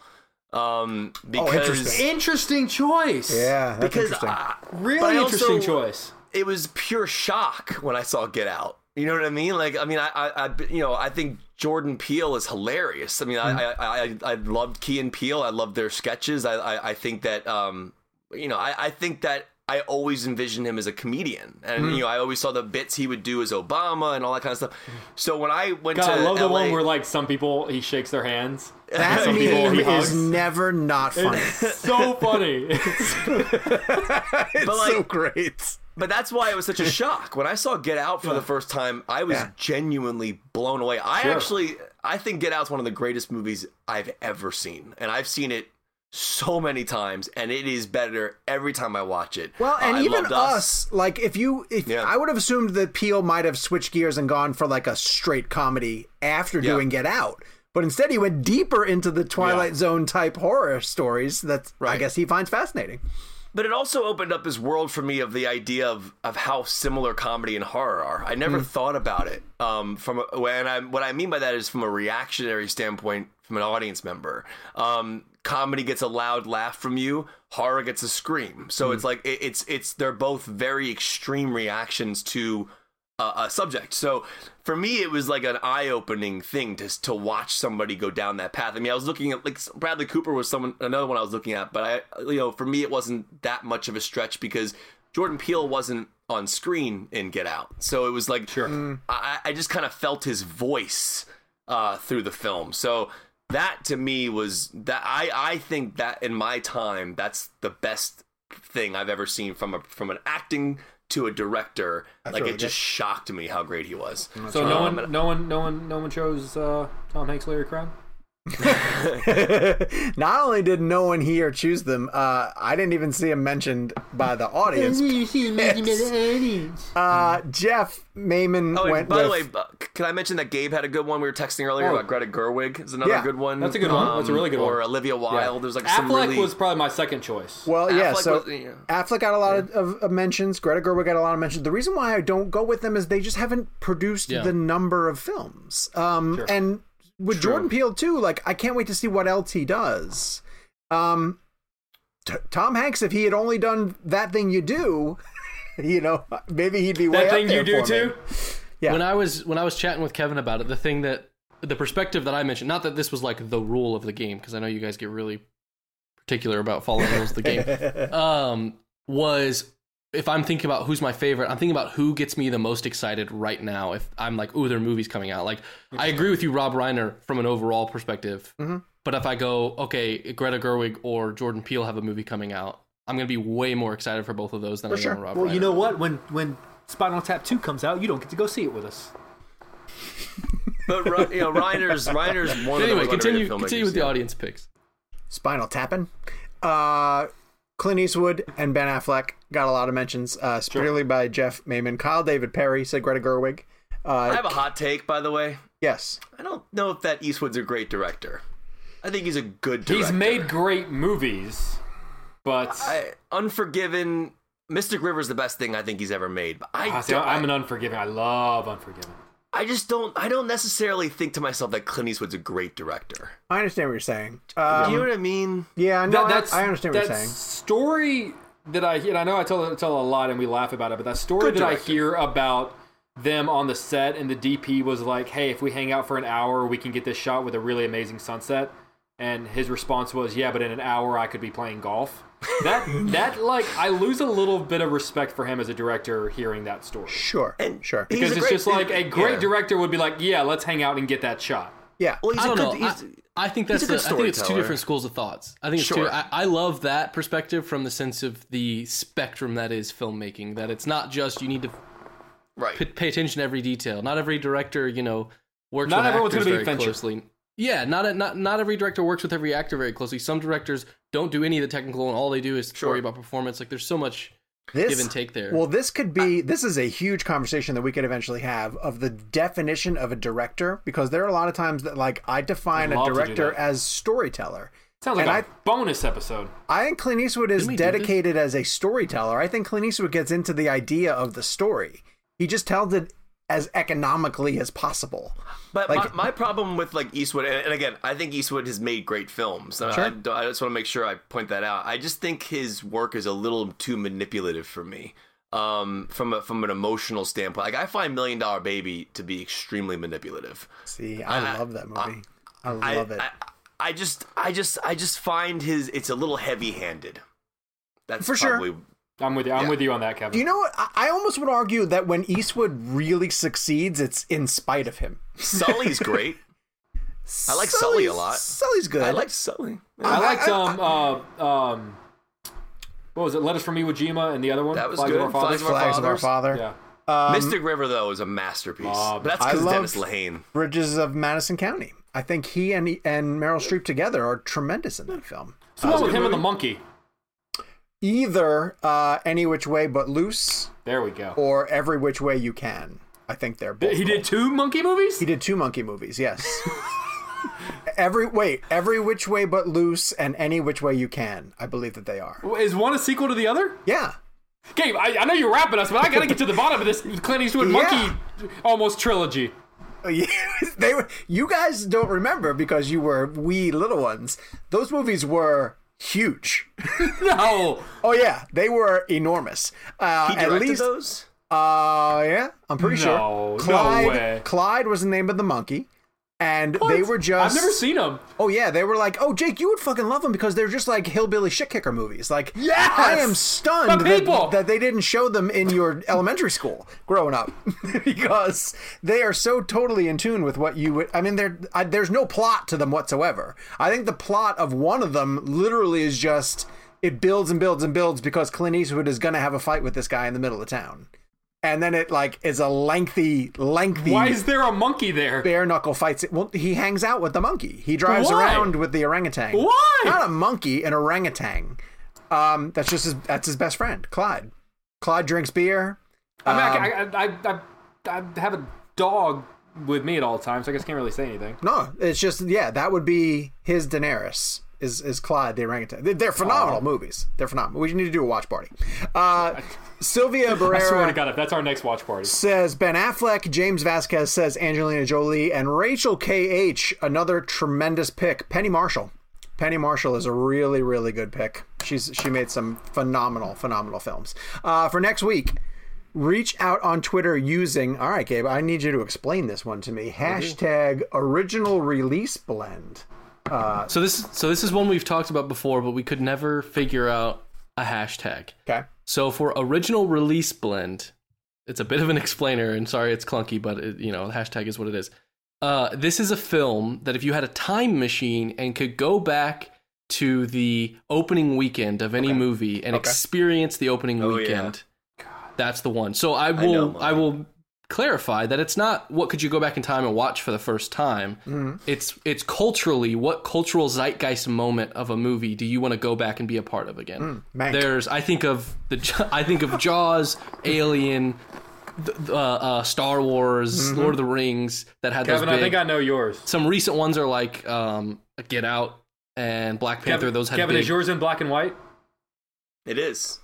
Um, because interesting. Interesting choice. Yeah, that's because interesting. I- Really interesting also- choice. it was pure shock when I saw Get Out. You know what I mean? Like, I mean, I, I, I you know, I think Jordan Peele is hilarious. I mean, Mm. I, I, I, I loved Key and Peele. I loved their sketches. I, I, I think that, um, you know, I, I think that I always envisioned him as a comedian, and Mm. you know, I always saw the bits he would do as Obama and all that kind of stuff. So when I went God, to I love the one where like some people he shakes their hands. that some people meme he is hugs. never not funny. so funny. it's like- so great. But that's why it was such a shock when I saw Get Out for the first time. I was Yeah. genuinely blown away. I Sure. actually, I think Get Out's one of the greatest movies I've ever seen, and I've seen it so many times, and it is better every time I watch it. Well, and I even loved us, like if you, if Yeah. I would have assumed that Peele might have switched gears and gone for like a straight comedy after Yeah. doing Get Out, but instead he went deeper into the Twilight Zone type horror stories that I guess he finds fascinating. But it also opened up this world for me of the idea of, of how similar comedy and horror are. I never thought about it. Um, from when I what I mean by that is from a reactionary standpoint, from an audience member. Um, comedy gets a loud laugh from you. Horror gets a scream. So it's like it, it's it's they're both very extreme reactions to a, a subject. So for me, it was like an eye-opening thing to to watch somebody go down that path. I mean, I was looking at like Bradley Cooper was someone another one I was looking at, but I you know for me it wasn't that much of a stretch because Jordan Peele wasn't on screen in Get Out, so it was like Sure. I, I just kind of felt his voice uh, through the film. So that to me was that I I think that in my time that's the best thing I've ever seen from a from an acting to a director. like really it just shocked me how great he was. so no Um, one, no one, no one, no one chose uh, Tom Hanks, Larry Crowne. Not only did no one here choose them, uh, I didn't even see him mentioned by the audience. uh, Jeff Mayman Oh, went by the way, can I mention that Gabe had a good one? We were texting earlier Oh. about Greta Gerwig. Is another Yeah, good one. Um, that's a good one. That's a really good or one. Or Olivia Wilde. There's like Affleck some really. was probably my second choice. Well, yeah. Affleck So was- yeah. Affleck got a lot of, of, of mentions. Greta Gerwig got a lot of mentions. The reason why I don't go with them is they just haven't produced Yeah. the number of films. Um, and with Jordan Peele too, like I can't wait to see what else he does. Um, t- Tom Hanks, if he had only done that thing you do, you know, maybe he'd be way that up thing there you do for me. too. Yeah. When I was when I was chatting with Kevin about it, the thing that the perspective that I mentioned, not that this was like the rule of the game, because I know you guys get really particular about following rules of the game, um, was if I'm thinking about who's my favorite, I'm thinking about who gets me the most excited right now. If I'm like, ooh, their movie's coming out. Like, I agree with you, Rob Reiner, from an overall perspective. But if I go, okay, Greta Gerwig or Jordan Peele have a movie coming out, I'm gonna be way more excited for both of those than I sure. am Rob Well, Reiner. you know what? When when Spinal Tap Two comes out, you don't get to go see it with us. But you know, Reiner's Reiner's one of the Anyway, continue continue filmmakers, with the audience picks. Spinal Tapping. Uh, Clint Eastwood and Ben Affleck got a lot of mentions, uh, particularly by Jeff Mayman. Kyle David Perry said Greta Gerwig. Uh, I have a hot take, by the way. yes. I don't know if that Eastwood's a great director. I think he's a good director. He's made great movies, but I, Unforgiven. Mystic River's the best thing I think he's ever made. But I, Ah, see, I'm an Unforgiven. I love Unforgiven. I just don't. I don't necessarily think to myself that Clint Eastwood's a great director. I understand what you're saying. Do Um, you know what I mean? yeah, no, That- I- that's, I, understand what that you're saying. story that I and I know I tell tell a lot and we laugh about it, but that story Good that I hear about them on the set and the DP was like, "Hey, if we hang out for an hour, we can get this shot with a really amazing sunset." And his response was, "Yeah, but in an hour, I could be playing golf." That that like I lose a little bit of respect for him as a director hearing that story Sure, And sure. because it's great- just like a great yeah. director would be like, "Yeah, let's hang out and get that shot." Yeah. Well, he's I a don't good. know. I, He's, I think that's he's a the, good I think it's two different schools of thoughts. I think it's Sure. two. I, I love that perspective from the sense of the spectrum that is filmmaking. That it's not just you need to right. p- pay attention to every detail. Not every director, you know, works Not with everyone's actors gonna be Fincher. closely. Yeah, not a, not not every director works with every actor very closely. Some directors don't do any of the technical, and all they do is Sure. worry about performance. Like there's so much this, give and take there. Well, this could be. This is a huge conversation that we could eventually have of the definition of a director, because there are a lot of times that, like, I define a love to do director as storyteller. Sounds like And a bonus episode. I think Clint Eastwood is Didn't we do this? dedicated as a storyteller. I think Clint Eastwood gets into the idea of the story. He just tells it as economically as possible. But Like- my, my problem with like Eastwood, and, and again, I think Eastwood has made great films. Sure. I, I just want to make sure I point that out. I just think his work is a little too manipulative for me. Um, from a, from an emotional standpoint, like I find Million Dollar Baby to be extremely manipulative. See, I, I- love that movie. I, love it. I, I just, I just, I just find his it's a little heavy-handed. That's For sure. Probably, I'm with you. I'm Yeah. with you on that, Kevin. you know what? I, I almost would argue that when Eastwood really succeeds, it's in spite of him. Sully's great. I like Sully a lot. Sully's good. I like Sully. I liked um uh um what was it? Letters from Iwo Jima and the other one. That was Flags good. Of Our Flags of Our Flags of Our Father. Yeah. Mystic River though is a masterpiece. Uh, but that's I because love- Dennis Lehane. Bridges of Madison County. I think he and and Meryl Streep together are tremendous in that film. It's the one with good him and the monkey. Either uh, Any Which Way But Loose There we go. or Every Which Way You Can. I think they're both. He did two monkey movies. He did two monkey movies. Yes. every wait, Every Which Way But Loose and Any Which Way You Can. I believe that they are. Is one a sequel to the other? Yeah. Gabe, I, I know you're wrapping us, but I gotta get to the bottom of this Clint Eastwood Yeah. monkey almost trilogy. Yeah, they were. You guys don't remember because you were wee little ones. Those movies were huge. No. Oh yeah, they were enormous. Uh, He at least, those. Uh, yeah, I'm pretty No, sure. no Clyde, way. Clyde was the name of the monkey, and What? they were just. I've never seen them. Oh yeah, they were like, oh Jake, you would fucking love them because they're just like hillbilly shit kicker movies. Like, Yes! I am stunned that, that they didn't show them in your elementary school growing up because they are so totally in tune with what you would. I mean, there I, there's no plot to them whatsoever. I think the plot of one of them literally is just it builds and builds and builds because Clint Eastwood is going to have a fight with this guy in the middle of town. And then it like is a lengthy, lengthy Why is there a monkey there? bare knuckle fights. Well, he hangs out with the monkey. He drives Why? around with the orangutan. Why? Not a monkey, an orangutan. Um, that's just his. That's his best friend, Clyde. Clyde drinks beer. I mean, Um, I, I, I, I, I have a dog with me at all times, so I guess I can't really say anything. No, it's just yeah. That would be his Daenerys. Is is Clyde the orangutan? They're, phenomenal movies. They're phenomenal. We need to do a watch party. Uh, Sylvia I swear to Barrera God, if that's our next watch party. says Ben Affleck. James Vasquez says Angelina Jolie and Rachel K H. Another tremendous pick. Penny Marshall. Penny Marshall is a really really good pick. She's she made some phenomenal phenomenal films. Uh, for next week, reach out on Twitter using. All right, Gabe. I need you to explain this one to me. Hashtag original release blend. So this so this is one we've talked about before, but we could never figure out a hashtag. Okay. So for original release blend, it's a bit of an explainer, and sorry it's clunky, but it, you know, the hashtag is what it is. Uh, this is a film that if you had a time machine and could go back to the opening weekend of any movie and Okay. experience the opening Oh, yeah. weekend, that's the one. So I know will mine. I, will clarify that it's not what could you go back in time and watch for the first time. Mm-hmm. It's it's culturally what cultural zeitgeist moment of a movie do you want to go back and be a part of again? Mank. There's I think of the I think of Jaws, Alien, th- uh, uh, Star Wars, Mm-hmm. Lord of the Rings that had Kevin, those I think I know yours. Some recent ones are like um, Get Out and Black Panther. Kevin, those had Kevin big. is yours in black and white? It is.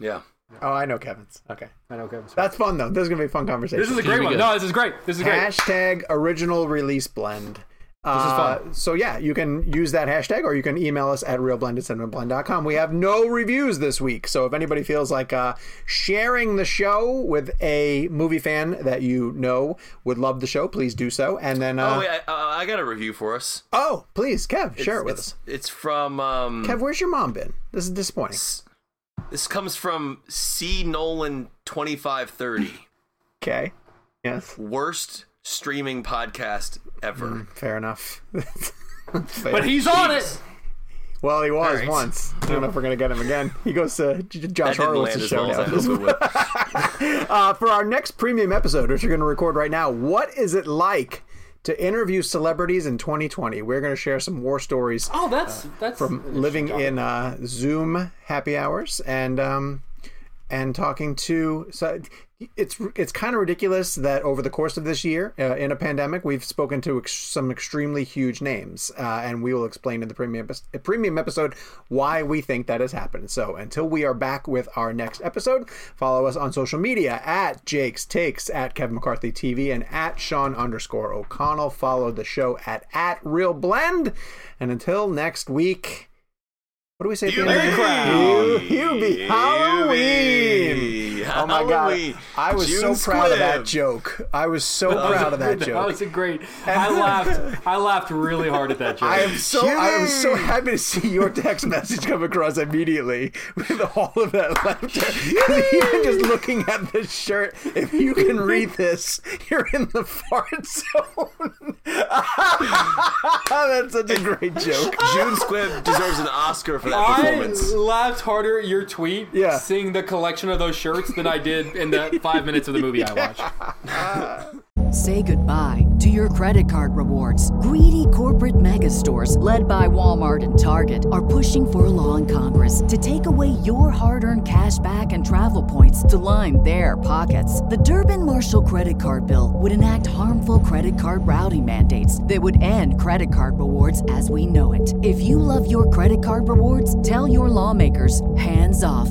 Yeah. Oh, I know Kevin's. Okay. I know Kevin's. That's fun though. This is gonna be a fun conversation. This is a great one. good. No, this is great. This is great. Hashtag original release blend. This is fun. So yeah, you can use that hashtag or you can email us at realblendedcinemablend.com. We have no reviews this week. So if anybody feels like uh, sharing the show with a movie fan that you know would love the show, please do so. And then, uh, oh wait, I, uh, I got a review for us. oh, please, Kev, share it with it's, us. It's from um, Kev, where's your mom been? This is disappointing. This comes from C Nolan twenty five thirty. Okay. Yes. Worst streaming podcast ever. Fair enough. Fair. But he's on it. well, he was All right. once. I don't know if we're gonna get him again. He goes to J- J- Josh That Horowitz's show well now. I hoped it would. Uh, for our next premium episode, which we're going to record right now, what is it like to interview celebrities in 2020? We're going to share some war stories Oh, that's that's from living in uh, Zoom happy hours, and um, and talking to. So it's it's kind of ridiculous that over the course of this year, uh, in a pandemic, we've spoken to ex- some extremely huge names, uh, and we will explain in the premium epi- premium episode why we think that has happened. So until we are back with our next episode, follow us on social media at Jake's Takes, at Kevin McCarthy TV, and at Sean underscore O'Connell. Follow the show at at ReelBlend, and until next week. What do we say? at the end of the- Hubie. You, Hubie. Halloween. Hubie. Oh my Halloween. god! I was June so proud of that joke. I was so proud of that That joke. That was a great. I laughed. I laughed really hard at that joke. I am so I am so happy to see your text message come across immediately with all of that laughter. And even just looking at this shirt, if you can read this, you're in the fart zone. That's such a great joke. June Squibb deserves an Oscar for that I performance. laughed harder at your tweet Yeah. seeing the collection of those shirts than I did in the five minutes of the movie I watched. Say goodbye to your credit card rewards. Greedy corporate mega stores, led by Walmart and Target, are pushing for a law in Congress to take away your hard earned cash back and travel points to line their pockets. The Durbin Marshall credit card bill would enact harmful credit card routing mandates that would end credit card rewards as we know it. If you love your credit card rewards, tell your lawmakers hands off